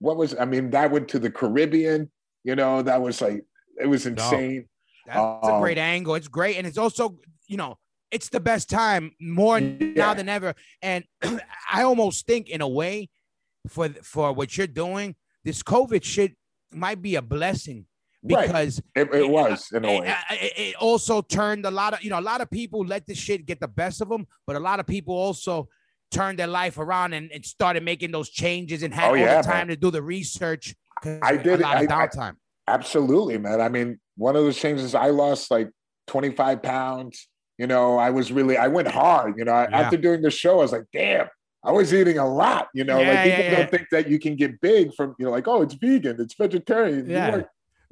what was I mean that went to the Caribbean. You know that was like it was insane. No, that's um, a great angle. It's great, and it's also you know it's the best time more yeah. now than ever. And I almost think in a way for for what you're doing, this COVID shit might be a blessing because right. it, it, was in a way. It, it, also turned a lot of you know a lot of people let this shit get the best of them, but a lot of people also turned their life around and, and started making those changes and had oh, all the time man. to do the research. I did. A lot I, of downtime. I, absolutely, man. I mean, one of those changes I lost like 25 pounds. You know, I was really, I went hard. You know, yeah. after doing the show, I was like, damn, I was eating a lot. You know, yeah, like people yeah, don't think that you can get big from, you know, like, oh, it's vegan, it's vegetarian. Yeah.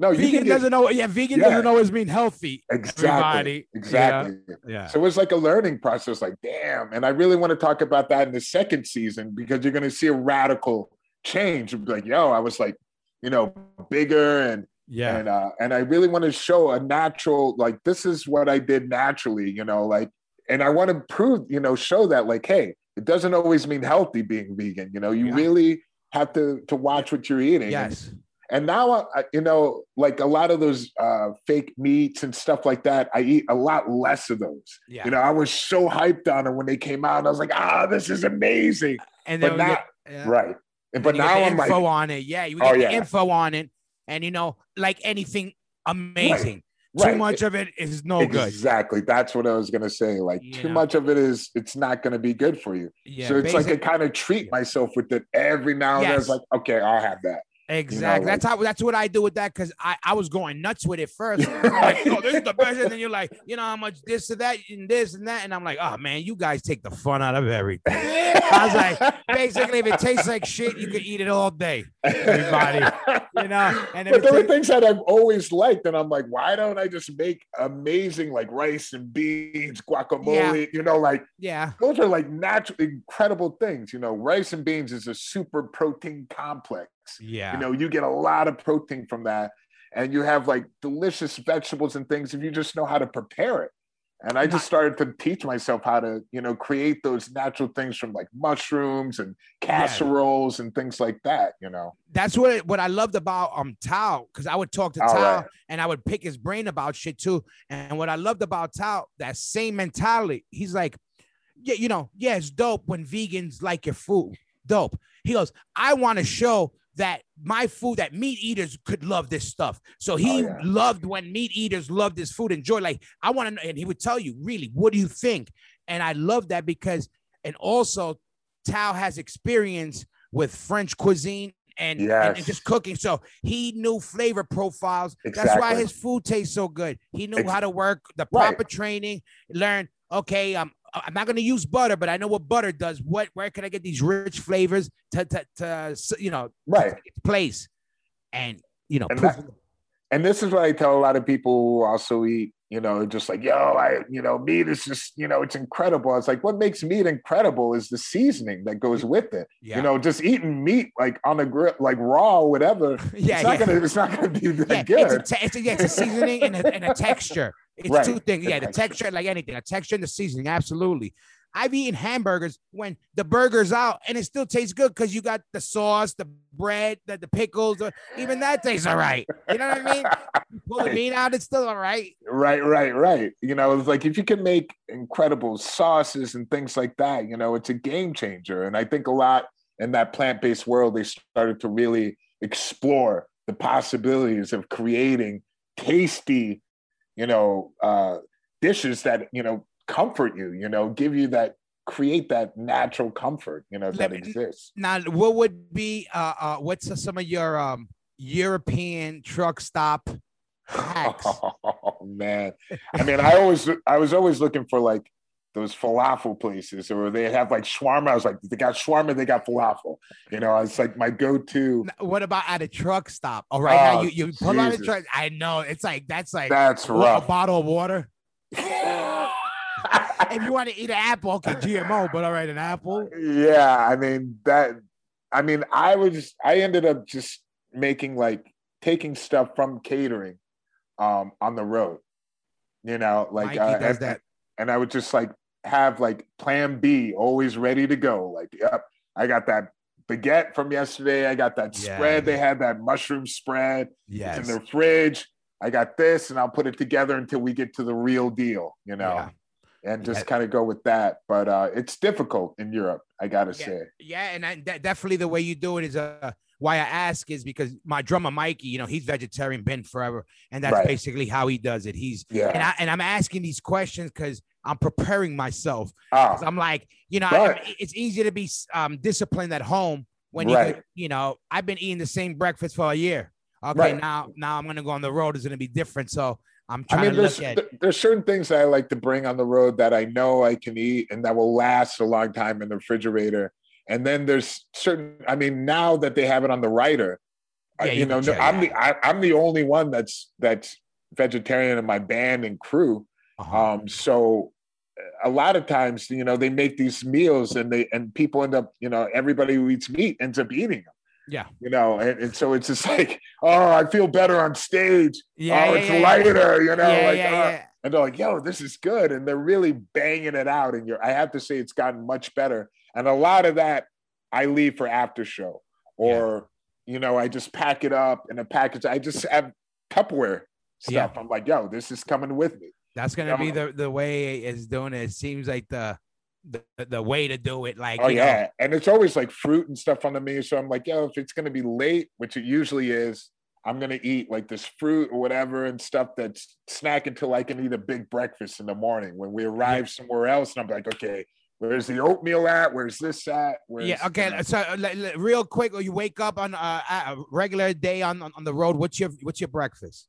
No, vegan doesn't know. Yeah, vegan yeah. doesn't always mean healthy. Exactly. Everybody. Exactly. Yeah. yeah. So it was like a learning process. Like, damn. And I really want to talk about that in the second season because you're going to see a radical change. Like, yo, I was like, you know, bigger and yeah, and uh, and I really want to show a natural. Like, this is what I did naturally. You know, like, and I want to prove, you know, show that like, hey, it doesn't always mean healthy being vegan. You know, you yeah. really have to to watch what you're eating. Yes. And, and now, you know, like a lot of those uh, fake meats and stuff like that, I eat a lot less of those. Yeah. You know, I was so hyped on it when they came out. I was like, ah, this is amazing. And then but now, get, right. And but now I'm info like, on it. Yeah, you get oh, yeah. info on it, and you know, like anything amazing. Right. Too right. much of it is no exactly. good. Exactly. That's what I was gonna say. Like you too know. much of it is it's not gonna be good for you. Yeah, so it's like I kind of treat myself with it every now and yes. then. It's like, okay, I'll have that. Exactly. You know, that's how that's what I do with that because I, I was going nuts with it first. like, oh, this is the best. And then you're like, you know how much this and that and this and that. And I'm like, oh man, you guys take the fun out of everything. I was like, basically, if it tastes like shit, you can eat it all day. Everybody. You know, and but there are things that I've always liked, and I'm like, why don't I just make amazing like rice and beans, guacamole? Yeah. You know, like yeah, those are like natural, incredible things. You know, rice and beans is a super protein complex. Yeah. You know, you get a lot of protein from that. And you have like delicious vegetables and things if you just know how to prepare it. And I just started to teach myself how to, you know, create those natural things from like mushrooms and casseroles yeah. and things like that, you know. That's what it, what I loved about um Tao, because I would talk to All Tao right. and I would pick his brain about shit too. And what I loved about Tao, that same mentality, he's like, yeah, you know, yeah, it's dope when vegans like your food. Dope. He goes, I want to show that my food that meat eaters could love this stuff. So he oh, yeah. loved when meat eaters loved this food, enjoy. Like I want to know, and he would tell you, really, what do you think? And I love that because, and also, Tao has experience with French cuisine and, yes. and, and, just cooking. So he knew flavor profiles. Exactly. That's why his food tastes so good. He knew Ex- how to work the proper right. training, learn, okay, um, I'm not going to use butter, but I know what butter does. What, where can I get these rich flavors to, to, to you know, right place, and you know, and, that, and this is what I tell a lot of people who also eat. You know, just like yo, I you know, meat is just you know, it's incredible. It's like what makes meat incredible is the seasoning that goes with it. Yeah. You know, just eating meat like on a grill, like raw, or whatever. yeah, it's not yeah. gonna, it's not gonna be that yeah, good. It's a, te- it's a, yeah, it's a seasoning and a, and a texture. It's right. two things. Yeah, the texture, like anything, a texture and the seasoning, absolutely. I've eaten hamburgers when the burger's out and it still tastes good because you got the sauce, the bread, the, the pickles, even that tastes all right. You know what I mean? You pull the meat out, it's still all right. Right, right, right. You know, it's like if you can make incredible sauces and things like that, you know, it's a game changer. And I think a lot in that plant based world, they started to really explore the possibilities of creating tasty you know, uh, dishes that, you know, comfort you, you know, give you that, create that natural comfort, you know, that exists. Now, what would be, uh, uh what's some of your um, European truck stop hacks? Oh, man. I mean, I always, I was always looking for like, those falafel places, or they have like shawarma. I was like, they got shawarma, they got falafel. You know, it's like my go-to. What about at a truck stop? All right, oh, now you, you pull out a truck. I know it's like that's like that's rough. A bottle of water. if you want to eat an apple, okay, GMO, but all right, an apple. Yeah, I mean that. I mean, I was. I ended up just making like taking stuff from catering, um, on the road. You know, like uh, that and I would just like have like plan B always ready to go. Like, yep, I got that baguette from yesterday. I got that yeah, spread. Yeah. They had that mushroom spread yes. in their fridge. I got this, and I'll put it together until we get to the real deal, you know, yeah. and just kind of go with that. But uh, it's difficult in Europe, I gotta say. Yeah, and I, definitely the way you do it is uh, why I ask is because my drummer Mikey, you know, he's vegetarian, been forever, and that's right. basically how he does it. He's yeah, and, I, and I'm asking these questions because I'm preparing myself. Oh. I'm like, you know. I, it's easier to be um, disciplined at home when right. you, could, you know, I've been eating the same breakfast for a year. Okay, right. now now I'm gonna go on the road. It's gonna be different. So I'm trying I mean, to there's, look at. There's certain things that I like to bring on the road that I know I can eat and that will last a long time in the refrigerator and then there's certain, I mean, now that they have it on the writer, yeah, you, you know, I'm the I, am the only one that's that's vegetarian in my band and crew. Uh-huh. Um, so a lot of times, you know, they make these meals and they and people end up, you know, everybody who eats meat ends up eating them. Yeah. You know, and, and so it's just like, oh, I feel better on stage. Yeah. Oh, yeah, it's yeah, lighter, you know, like, uh, and they're like, "Yo, this is good," and they're really banging it out. And you're, I have to say, it's gotten much better. And a lot of that, I leave for after show, or you know, I just pack it up in a package. I just have Tupperware stuff. I'm like, "Yo, this is coming with me." That's gonna be the the way it's doing it. It seems like the the, the way to do it. Like, oh yeah, know. and it's always like fruit and stuff on the menu. So I'm like, yo, if it's gonna be late, which it usually is, I'm gonna eat like this fruit or whatever and stuff that's snack until I can eat a big breakfast in the morning. When we arrive yeah. somewhere else, and I'm like, okay, where's the oatmeal at? Where's this at? Where's, yeah, okay. Know? So uh, real quick, you wake up on uh, a regular day on, on the road. What's your what's your breakfast?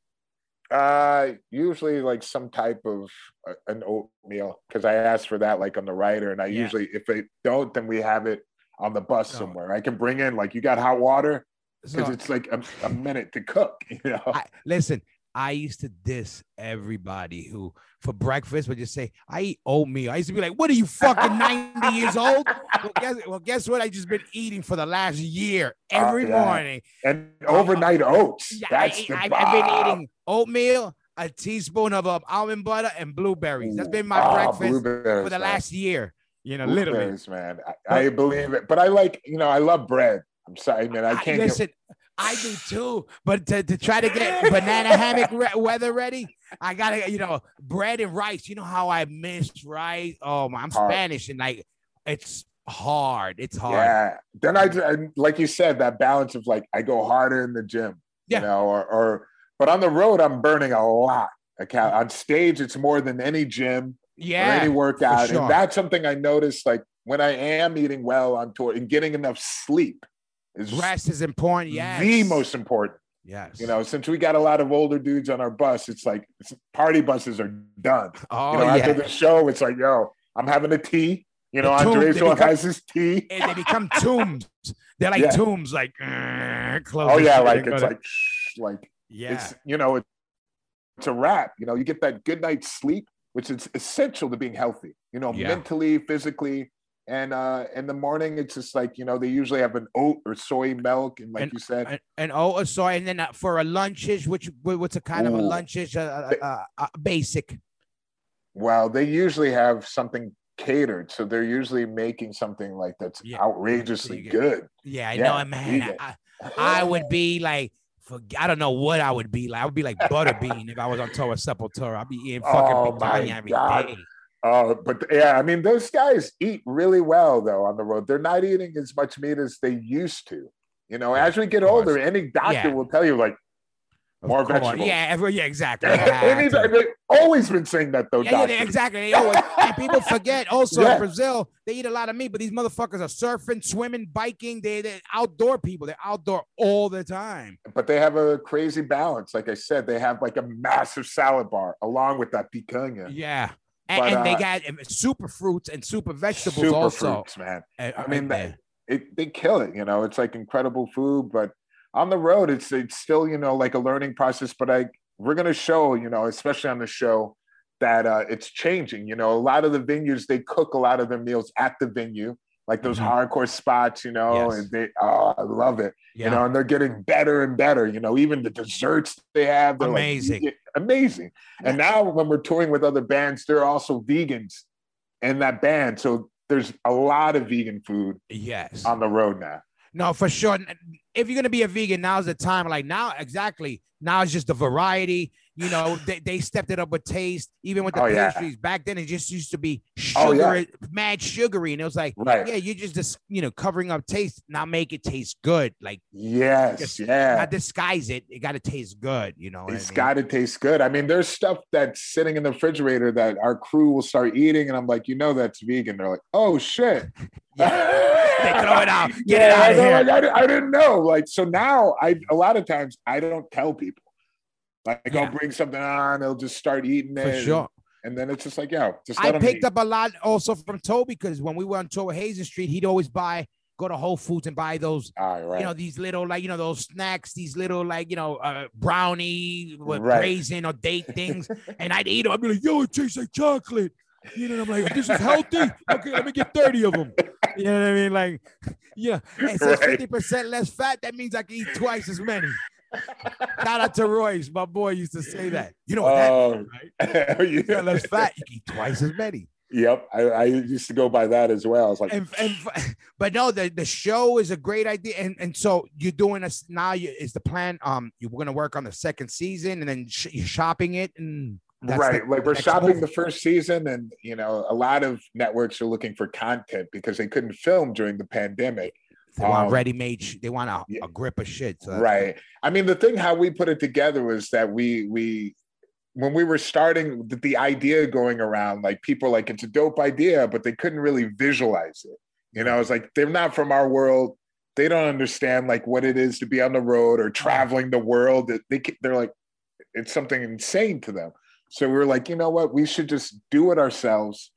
Uh, usually like some type of uh, an oatmeal because I asked for that like on the rider, and I yeah. usually if they don't, then we have it on the bus no. somewhere. I can bring in like you got hot water because so, it's like a, a, minute to cook. You know, I, listen. I used to diss everybody who for breakfast would just say, I eat oatmeal. I used to be like, What are you fucking 90 years old? Well guess, well, guess what? I just been eating for the last year every uh, yeah. morning. And overnight oats. Yeah, That's I, the I've been eating oatmeal, a teaspoon of uh, almond butter, and blueberries. That's been my oh, breakfast for the man. last year. You know, literally, man. I, I, believe it, but I like, you know, I love bread. I'm sorry, man. I can't. I, listen, get... I do too, but to, to try to get banana hammock re- weather ready, I gotta, you know, bread and rice. You know how I miss rice? Oh my, I'm hard. Spanish and like it's hard. It's hard. Yeah. Then I, like you said, that balance of like I go harder in the gym, yeah. you know, or, or but on the road, I'm burning a lot. On stage, it's more than any gym yeah, or any workout. Sure. And that's something I noticed like when I am eating well on tour and getting enough sleep is rest is important. Yeah. The most important. Yes. You know, since we got a lot of older dudes on our bus, it's like it's, party buses are done. Oh, you know, yeah. after the show, it's like, yo, I'm having a tea. You know, Andres has his tea. And they become tombs. They're like yeah. tombs, like close. Oh yeah, like it's like like yeah. It's, you know, it's a wrap. You know, you get that good night's sleep, which is essential to being healthy, you know, yeah. mentally, physically. And uh in the morning, it's just like, you know, they usually have an oat or soy milk. And like and, you said, an, an oat or soy. And then uh, for a lunches, which what's a kind Ooh. of a lunches, uh, uh, uh, basic? Well, they usually have something catered. So they're usually making something like that's yeah. outrageously good. Yeah, I yeah, know, man. I, I, would be like, for I don't know what I would be like. I would be like Butterbean if I was on tour with Sepultura. I'd be eating fucking oh picanha every God. day. Oh, but yeah, I mean, those guys eat really well though on the road. They're not eating as much meat as they used to. You know, as we get older, any doctor yeah. will tell you like more vegetables. Yeah, every, yeah, exactly. They've always been saying that though. Yeah, yeah exactly. They always, and people forget also yeah. in Brazil, they eat a lot of meat, but these motherfuckers are surfing, swimming, biking. They, they're outdoor people. They're outdoor all the time. But they have a crazy balance. Like I said, they have like a massive salad bar along with that picanha. Yeah. And, but, and they uh, got um, super fruits and super vegetables super also. Fruits, man. I mean, they, it, they kill it. You know, it's like incredible food, but on the road, it's it's still you know like a learning process. But I we're gonna show you know especially on the show that uh, it's changing. You know, a lot of the venues they cook a lot of their meals at the venue, like those mm-hmm. hardcore spots. You know, yes. and they oh I love it. Yeah. You know, and they're getting better and better. You know, even the desserts they have, amazing, like, amazing. And now when we're touring with other bands, they're also vegans in that band. So there's a lot of vegan food yes on the road now no, for sure. If you're gonna be a vegan, now's the time. Like now, exactly. Now it's just the variety. You know, they, they stepped it up with taste, even with the oh, pastries. Yeah. Back then, it just used to be sugar, oh, yeah. mad sugary, and it was like, right. yeah, you just just you know covering up taste. Now make it taste good. Like yes, just, yeah. Not disguise it. It got to taste good. You know, it's I mean? got to taste good. I mean, there's stuff that's sitting in the refrigerator that our crew will start eating, and I'm like, you know, that's vegan. They're like, oh shit. they throw it out. Get yeah, it out here. Like, I, I, didn't know. Like, so now I a lot of times I don't tell people. Like yeah. I'll bring something on, they'll just start eating it. For sure. And, then it's just like, yo, just I picked eat. up a lot also from Toby because when we went on tour with Hazen Street, he'd always buy go to Whole Foods and buy those, right. you know, these little like you know those snacks, these little like you know uh, brownie with right. raisin or date things, and I'd eat them. I'd be like, yo, it tastes like chocolate. You know, I'm like, this is healthy. Okay, let me get 30 of them. You know what I mean? Like, yeah, it says 50% less fat. That means I can eat twice as many. Shout out to Royce, my boy used to say that. You know what that Oh, means, right? yeah. You're less fat, you eat twice as many. Yep, I, I used to go by that as well. I was like, And, and but no, the, the show is a great idea. And and so you're doing this now. You, is the plan? Um, you're gonna work on the second season, and then sh- you're shopping it, and that's right, the like we're shopping move? the first season, and you know, a lot of networks are looking for content because they couldn't film during the pandemic. They want um, ready-made. Sh- they want a, yeah. a grip of shit. So right. I mean, the thing how we put it together was that we we when we were starting the, the idea going around, like people like it's a dope idea, but they couldn't really visualize it. You know, it's like they're not from our world. They don't understand like what it is to be on the road or traveling the world. They they're like it's something insane to them. So we were like, you know what? We should just do it ourselves,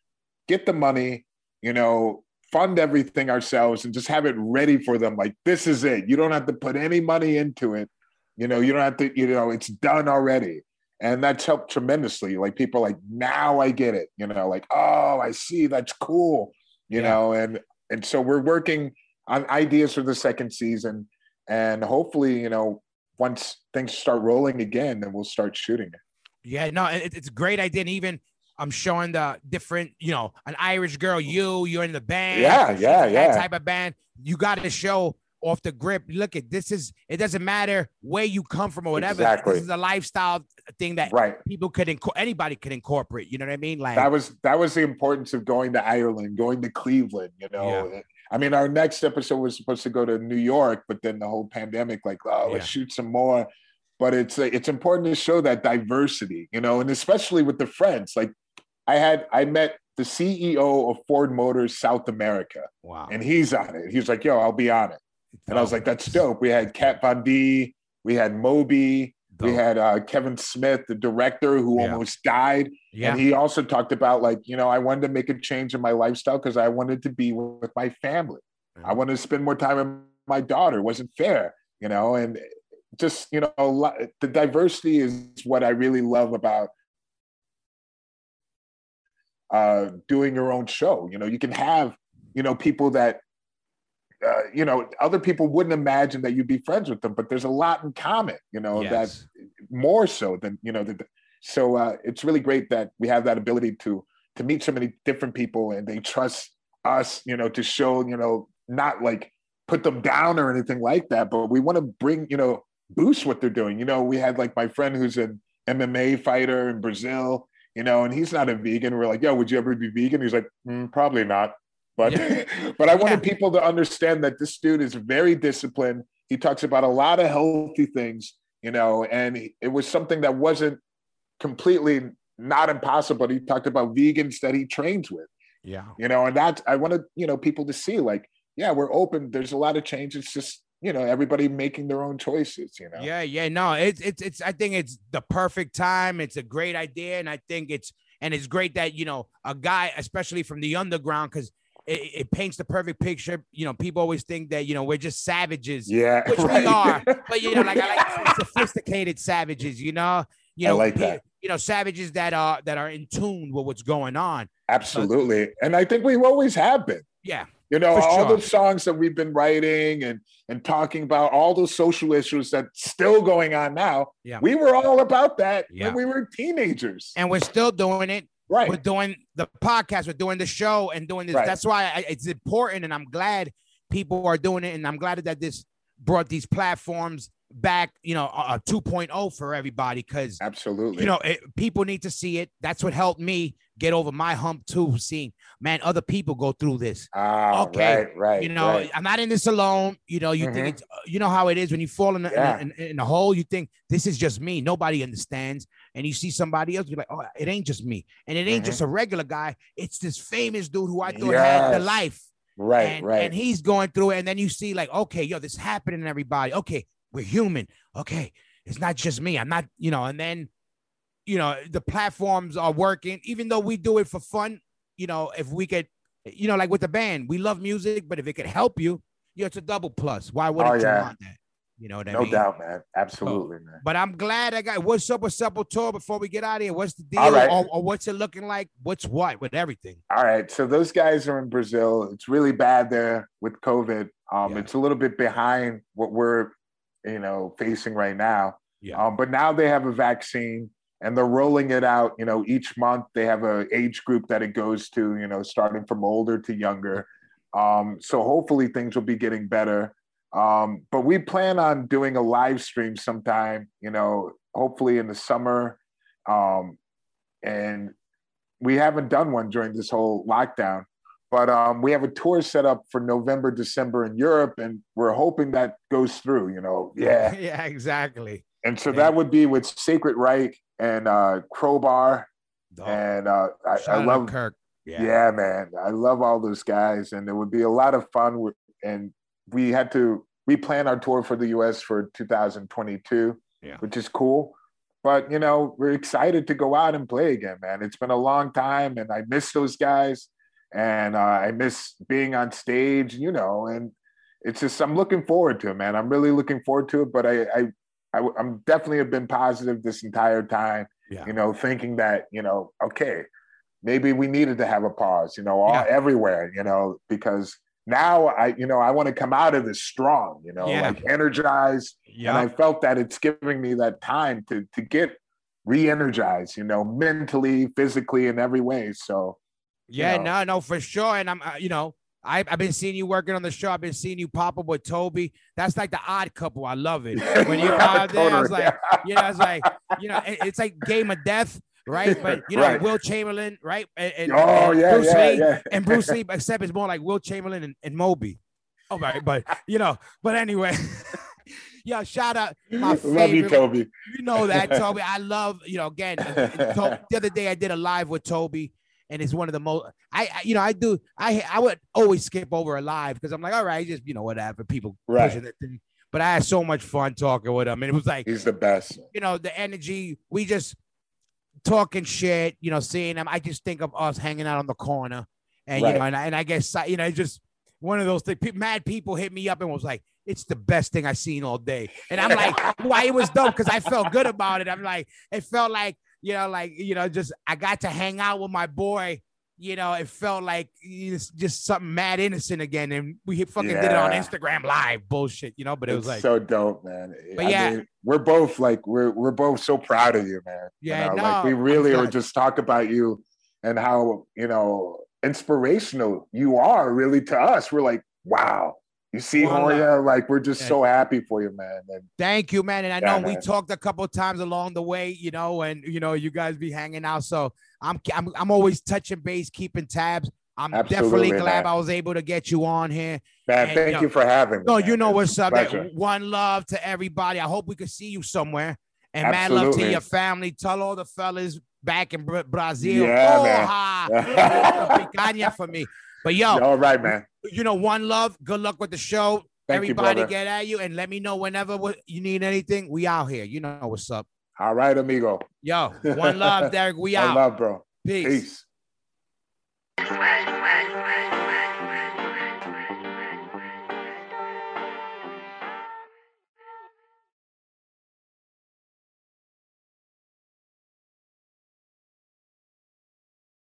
get the money, you know, fund everything ourselves and just have it ready for them. Like, this is it. You don't have to put any money into it. You know, you don't have to, you know, it's done already. And that's helped tremendously. Like, people are like, now I get it, you know, like, oh, I see, that's cool, you Yeah. know, and, and so we're working on ideas for the second season. And hopefully, you know, once things start rolling again, then we'll start shooting it. Yeah, no, it, it's a great idea. And even I'm showing the different, you know, an Irish girl, you, you're in the band. Yeah, yeah, yeah. Type of band. You got to show off the grip. Look at this is it doesn't matter where you come from or whatever. Exactly. This is a lifestyle thing that Right. people could inco- anybody could incorporate. You know what I mean? Like that was that was the importance of going to Ireland, going to Cleveland. You know, I mean, our next episode was supposed to go to New York, but then the whole pandemic, like, oh, let's Yeah. shoot some more. But it's it's important to show that diversity, you know, and especially with the friends. Like, I had I met the CEO of Ford Motors South America, wow. and he's on it. He was like, "Yo, I'll be on it," and I was like, "That's dope." We had Kat Von D, we had Moby, we had uh, Kevin Smith, the director who Yeah. almost died. yeah. And he also talked about like, you know, I wanted to make a change in my lifestyle because I wanted to be with my family. I wanted to spend more time with my daughter. It wasn't fair, you know, and just, you know, lot, the diversity is what I really love about uh, doing your own show. You know, you can have, you know, people that, uh, you know, other people wouldn't imagine that you'd be friends with them, but there's a lot in common, you know, that Yes. more so than you know the, so uh, it's really great that we have that ability to to meet so many different people and they trust us you know to show you know not like put them down or anything like that but we want to bring you know boost what they're doing you know we had like my friend who's an mma fighter in brazil you know and he's not a vegan we're like yo would you ever be vegan he's like "Mm, probably not but Yeah. but i wanted Yeah. people to understand that this dude is very disciplined he talks about a lot of healthy things you know, and it was something that wasn't completely not impossible. He talked about vegans that he trains with, yeah. you know, and that I wanted, you know, people to see like, yeah, we're open. There's a lot of change. It's just, you know, everybody making their own choices, you know. Yeah, yeah, no, it's it's it's. I think it's the perfect time. It's a great idea, and I think it's and it's great that you know a guy, especially from the underground, because it, it paints the perfect picture. You know, people always think that you know we're just savages, Yeah. which right. we are, but you know, like I like sophisticated savages. You know, you I know, like that. you know, savages that are that are in tune with what's going on. Absolutely. And I think we always have been. Yeah, You know, For all sure. those songs that we've been writing and and talking about all those social issues that's still going on now. Yeah. We were all about that Yeah. when we were teenagers. and we're still doing it. right. we're doing the podcast, we're doing the show, and doing this. Right. That's why I, it's important, and I'm glad people are doing it, and I'm glad that this brought these platforms back, you know, a, a 2.0 for everybody, because Absolutely. you know it, people need to see it. That's what helped me get over my hump too, seeing man other people go through this. ah, okay, right, right. you know, right. I'm not in this alone. You know, you Mhm. think it's, uh, you know how it is when you fall in a, Yeah. in, a, in a hole. You think this is just me. Nobody understands. And you see somebody else, you're like, oh, it ain't just me. And it ain't Mhm. just a regular guy. It's this famous dude who I thought had the life. right, and, right. and he's going through it. And then you see, like, okay, yo, this happening to everybody. Okay, we're human. Okay, it's not just me. I'm not, you know, and then, you know, the platforms are working, even though we do it for fun. You know, if we could, you know, like with the band, we love music, but if it could help you, you know, it's a double plus. Why wouldn't you Oh, yeah. want that? You know what I no mean? doubt, man. Absolutely, man. But I'm glad I got what's up with Sepultura before we get out of here. What's the deal? All right. Or, or what's it looking like? What's what with everything? All right. So those guys are in Brazil. It's really bad there with COVID. Um, Yeah. It's a little bit behind what we're you know, facing right now. Yeah. Um, but now they have a vaccine and they're rolling it out. You know, each month they have a age group that it goes to. You know, starting from older to younger. Um, so hopefully things will be getting better. Um, but we plan on doing a live stream sometime. You know, hopefully in the summer. Um, and we haven't done one during this whole lockdown. But um, we have a tour set up for November, December in Europe, and we're hoping that goes through. You know, yeah, yeah, exactly. And so that would be with Sacred Reich and uh, Crowbar, Oh, and uh, I, I love, Kirk. yeah. man, I love all those guys, and it would be a lot of fun. with- And we had to we plan our tour for the U.S. for 2022, Yeah. which is cool. But you know, we're excited to go out and play again, man. It's been a long time, and I miss those guys, and uh, I miss being on stage, you know. And it's just I'm looking forward to it, man. I'm really looking forward to it. But I, I, I I'm definitely have been positive this entire time, Yeah. you know, thinking that you know, okay, maybe we needed to have a pause, you know, all Yeah. everywhere, you know, because now I, you know, I want to come out of this strong, you know, Yeah. like energized. And I felt that it's giving me that time to to get re-energized, you know, mentally, physically, in every way. So Yeah, know. no, no, for sure. And I'm, uh, you know, I, I've been seeing you working on the show. I've been seeing you pop up with Toby. That's like the odd couple. I love it. When you out there, I was like, you know, it's like, you know, it- it's like game of death, right? But you know, Right. Wilt Chamberlain, right? And, and- oh and yeah, Bruce yeah, Lee, yeah. and Bruce Lee, except it's more like Wilt Chamberlain and, and Moby. Oh, right, but you know, but anyway, yeah, shout out my favorite. Love you, Toby. You know that, Toby. I love, you know, again, the other day I did a live with Toby, and it's one of the most. I, I you know, I do. I I would always skip over a live because I'm like, all right, just you know, whatever. People Right. pushing the thing. But I had so much fun talking with him, and it was like, He's the best. you know, the energy. We just talking shit. You know, seeing him. I just think of us hanging out on the corner, and Right. you know, and I, and I guess you know, it's just one of those things. Mad people hit me up and was like, "It's the best thing I seen all day," and I'm like, "Why it was dope?" Because I felt good about it. I'm like, it felt like you know, like you know, just I got to hang out with my boy. You know, it felt like it's just something mad innocent again, and we fucking did it on Instagram live, bullshit. You know, but it was it's like, so dope, man. But I yeah. mean, we're both like we're we're both so proud of you, man. You Yeah, know, no, like we really were glad. just talk about you and how you know inspirational you are really to us. We're like, wow, you see Well, Hoya, like we're just yeah. so happy for you, man. And Thank you, man. And I Yeah, know we man. talked a couple of times along the way, you know, and you know, you guys be hanging out. So I'm I'm, I'm always touching base, keeping tabs. I'm definitely glad man. I was able to get you on here. man, And, thank yo, you for having me. No, man. you know what's up. man. One love to everybody. I hope we could see you somewhere. And mad love to your family. Tell all the fellas back in Brazil. Yeah, man. Oha. Picanha for me. But yo, all right, man. You know, one love. Good luck with the show. Thank Everybody you, get at you and let me know whenever you need anything. We out here. You know what's up. All right, amigo. Yo, one love, Derrick. We out. One love, bro. Peace. Peace.